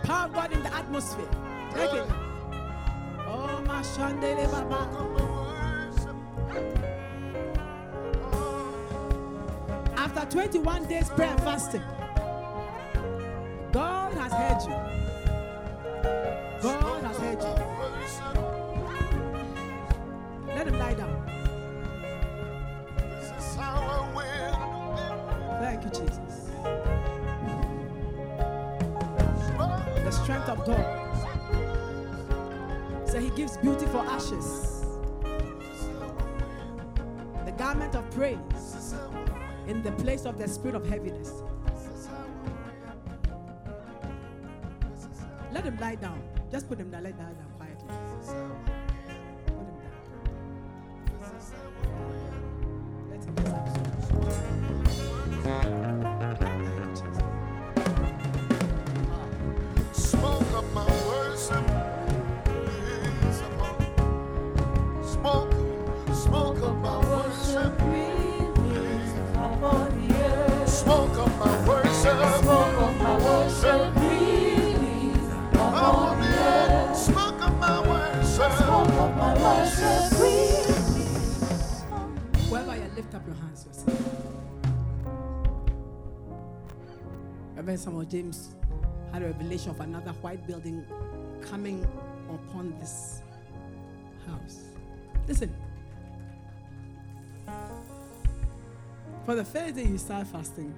A: Power of God in the atmosphere. Take it. Oh, my Shandele Baba. After 21 days prayer and fasting. Place of the spirit of heaviness. Let him lie down. Just put him down. Let him lie down quietly. Hands, yourself. Reverend Samuel James had a revelation of another white building coming upon this house. Listen. For the first day you start fasting,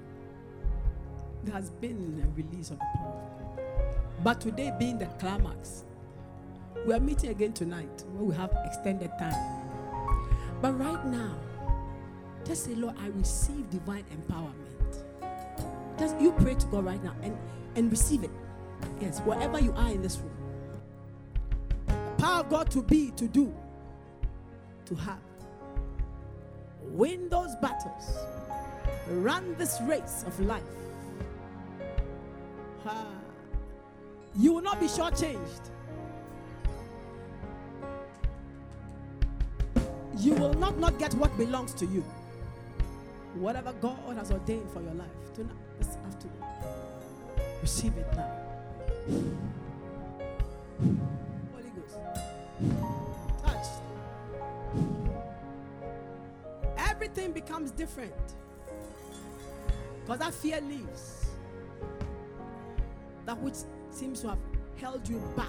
A: there has been a release of the power. But today being the climax, we are meeting again tonight where we have extended time. But right now, just say, Lord, I receive divine empowerment. Just you pray to God right now and, and receive it. Yes, wherever you are in this room. The power of God to be, to do, to have. Win those battles. Run this race of life. Ah. You will not be shortchanged. You will not not get what belongs to you. Whatever God has ordained for your life tonight, this afternoon, receive it now. Holy Ghost, touch. Everything becomes different because that fear leaves. That which seems to have held you back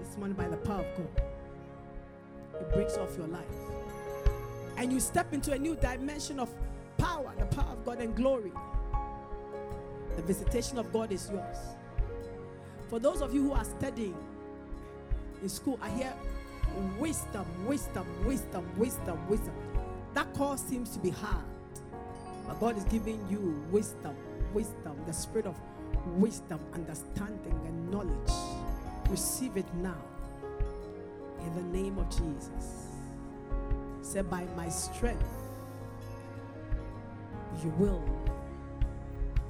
A: this morning by the power of God it breaks off your life. And you step into a new dimension of power, the power of God and glory. The visitation of God is yours. For those of you who are studying in school, I hear wisdom, wisdom, wisdom, wisdom, wisdom. That call seems to be hard. But God is giving you wisdom, wisdom, the spirit of wisdom, understanding, and knowledge. Receive it now in the name of Jesus. Say, by my strength, you will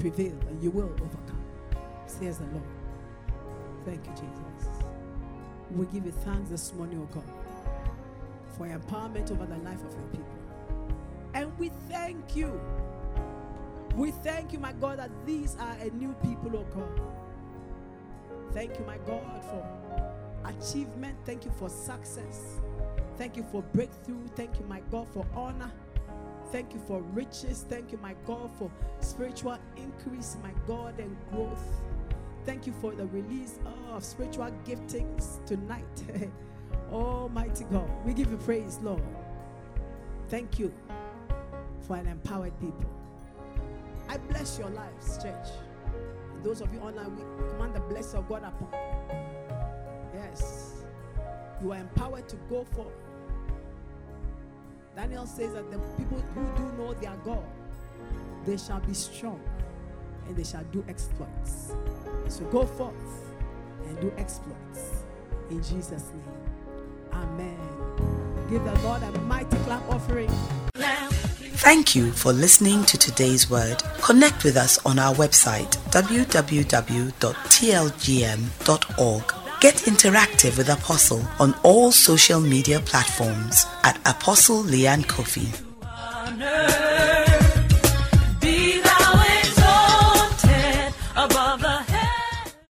A: prevail and you will overcome, says the Lord. Thank you, Jesus. We give you thanks this morning, oh God, for your empowerment over the life of your people. And we thank you. We thank you, my God, that these are a new people, oh God. Thank you, my God, for achievement. Thank you for success. Thank you for breakthrough. Thank you, my God, for honor. Thank you for riches. Thank you, my God, for spiritual increase, my God, and growth. Thank you for the release of spiritual giftings tonight. Almighty God, we give you praise, Lord. Thank you for an empowered people. I bless your lives, church. Those of you online, we command the blessing of God upon you. Yes. You are empowered to go forth. Daniel says that the people who do know their God, they shall be strong and they shall do exploits. So go forth and do exploits in Jesus' name. Amen. Give the Lord a mighty clap offering.
E: Thank you for listening to today's word. Connect with us on our website www.tlgm.org. Get interactive with Apostle on all social media platforms at Apostle Leanne Kofi.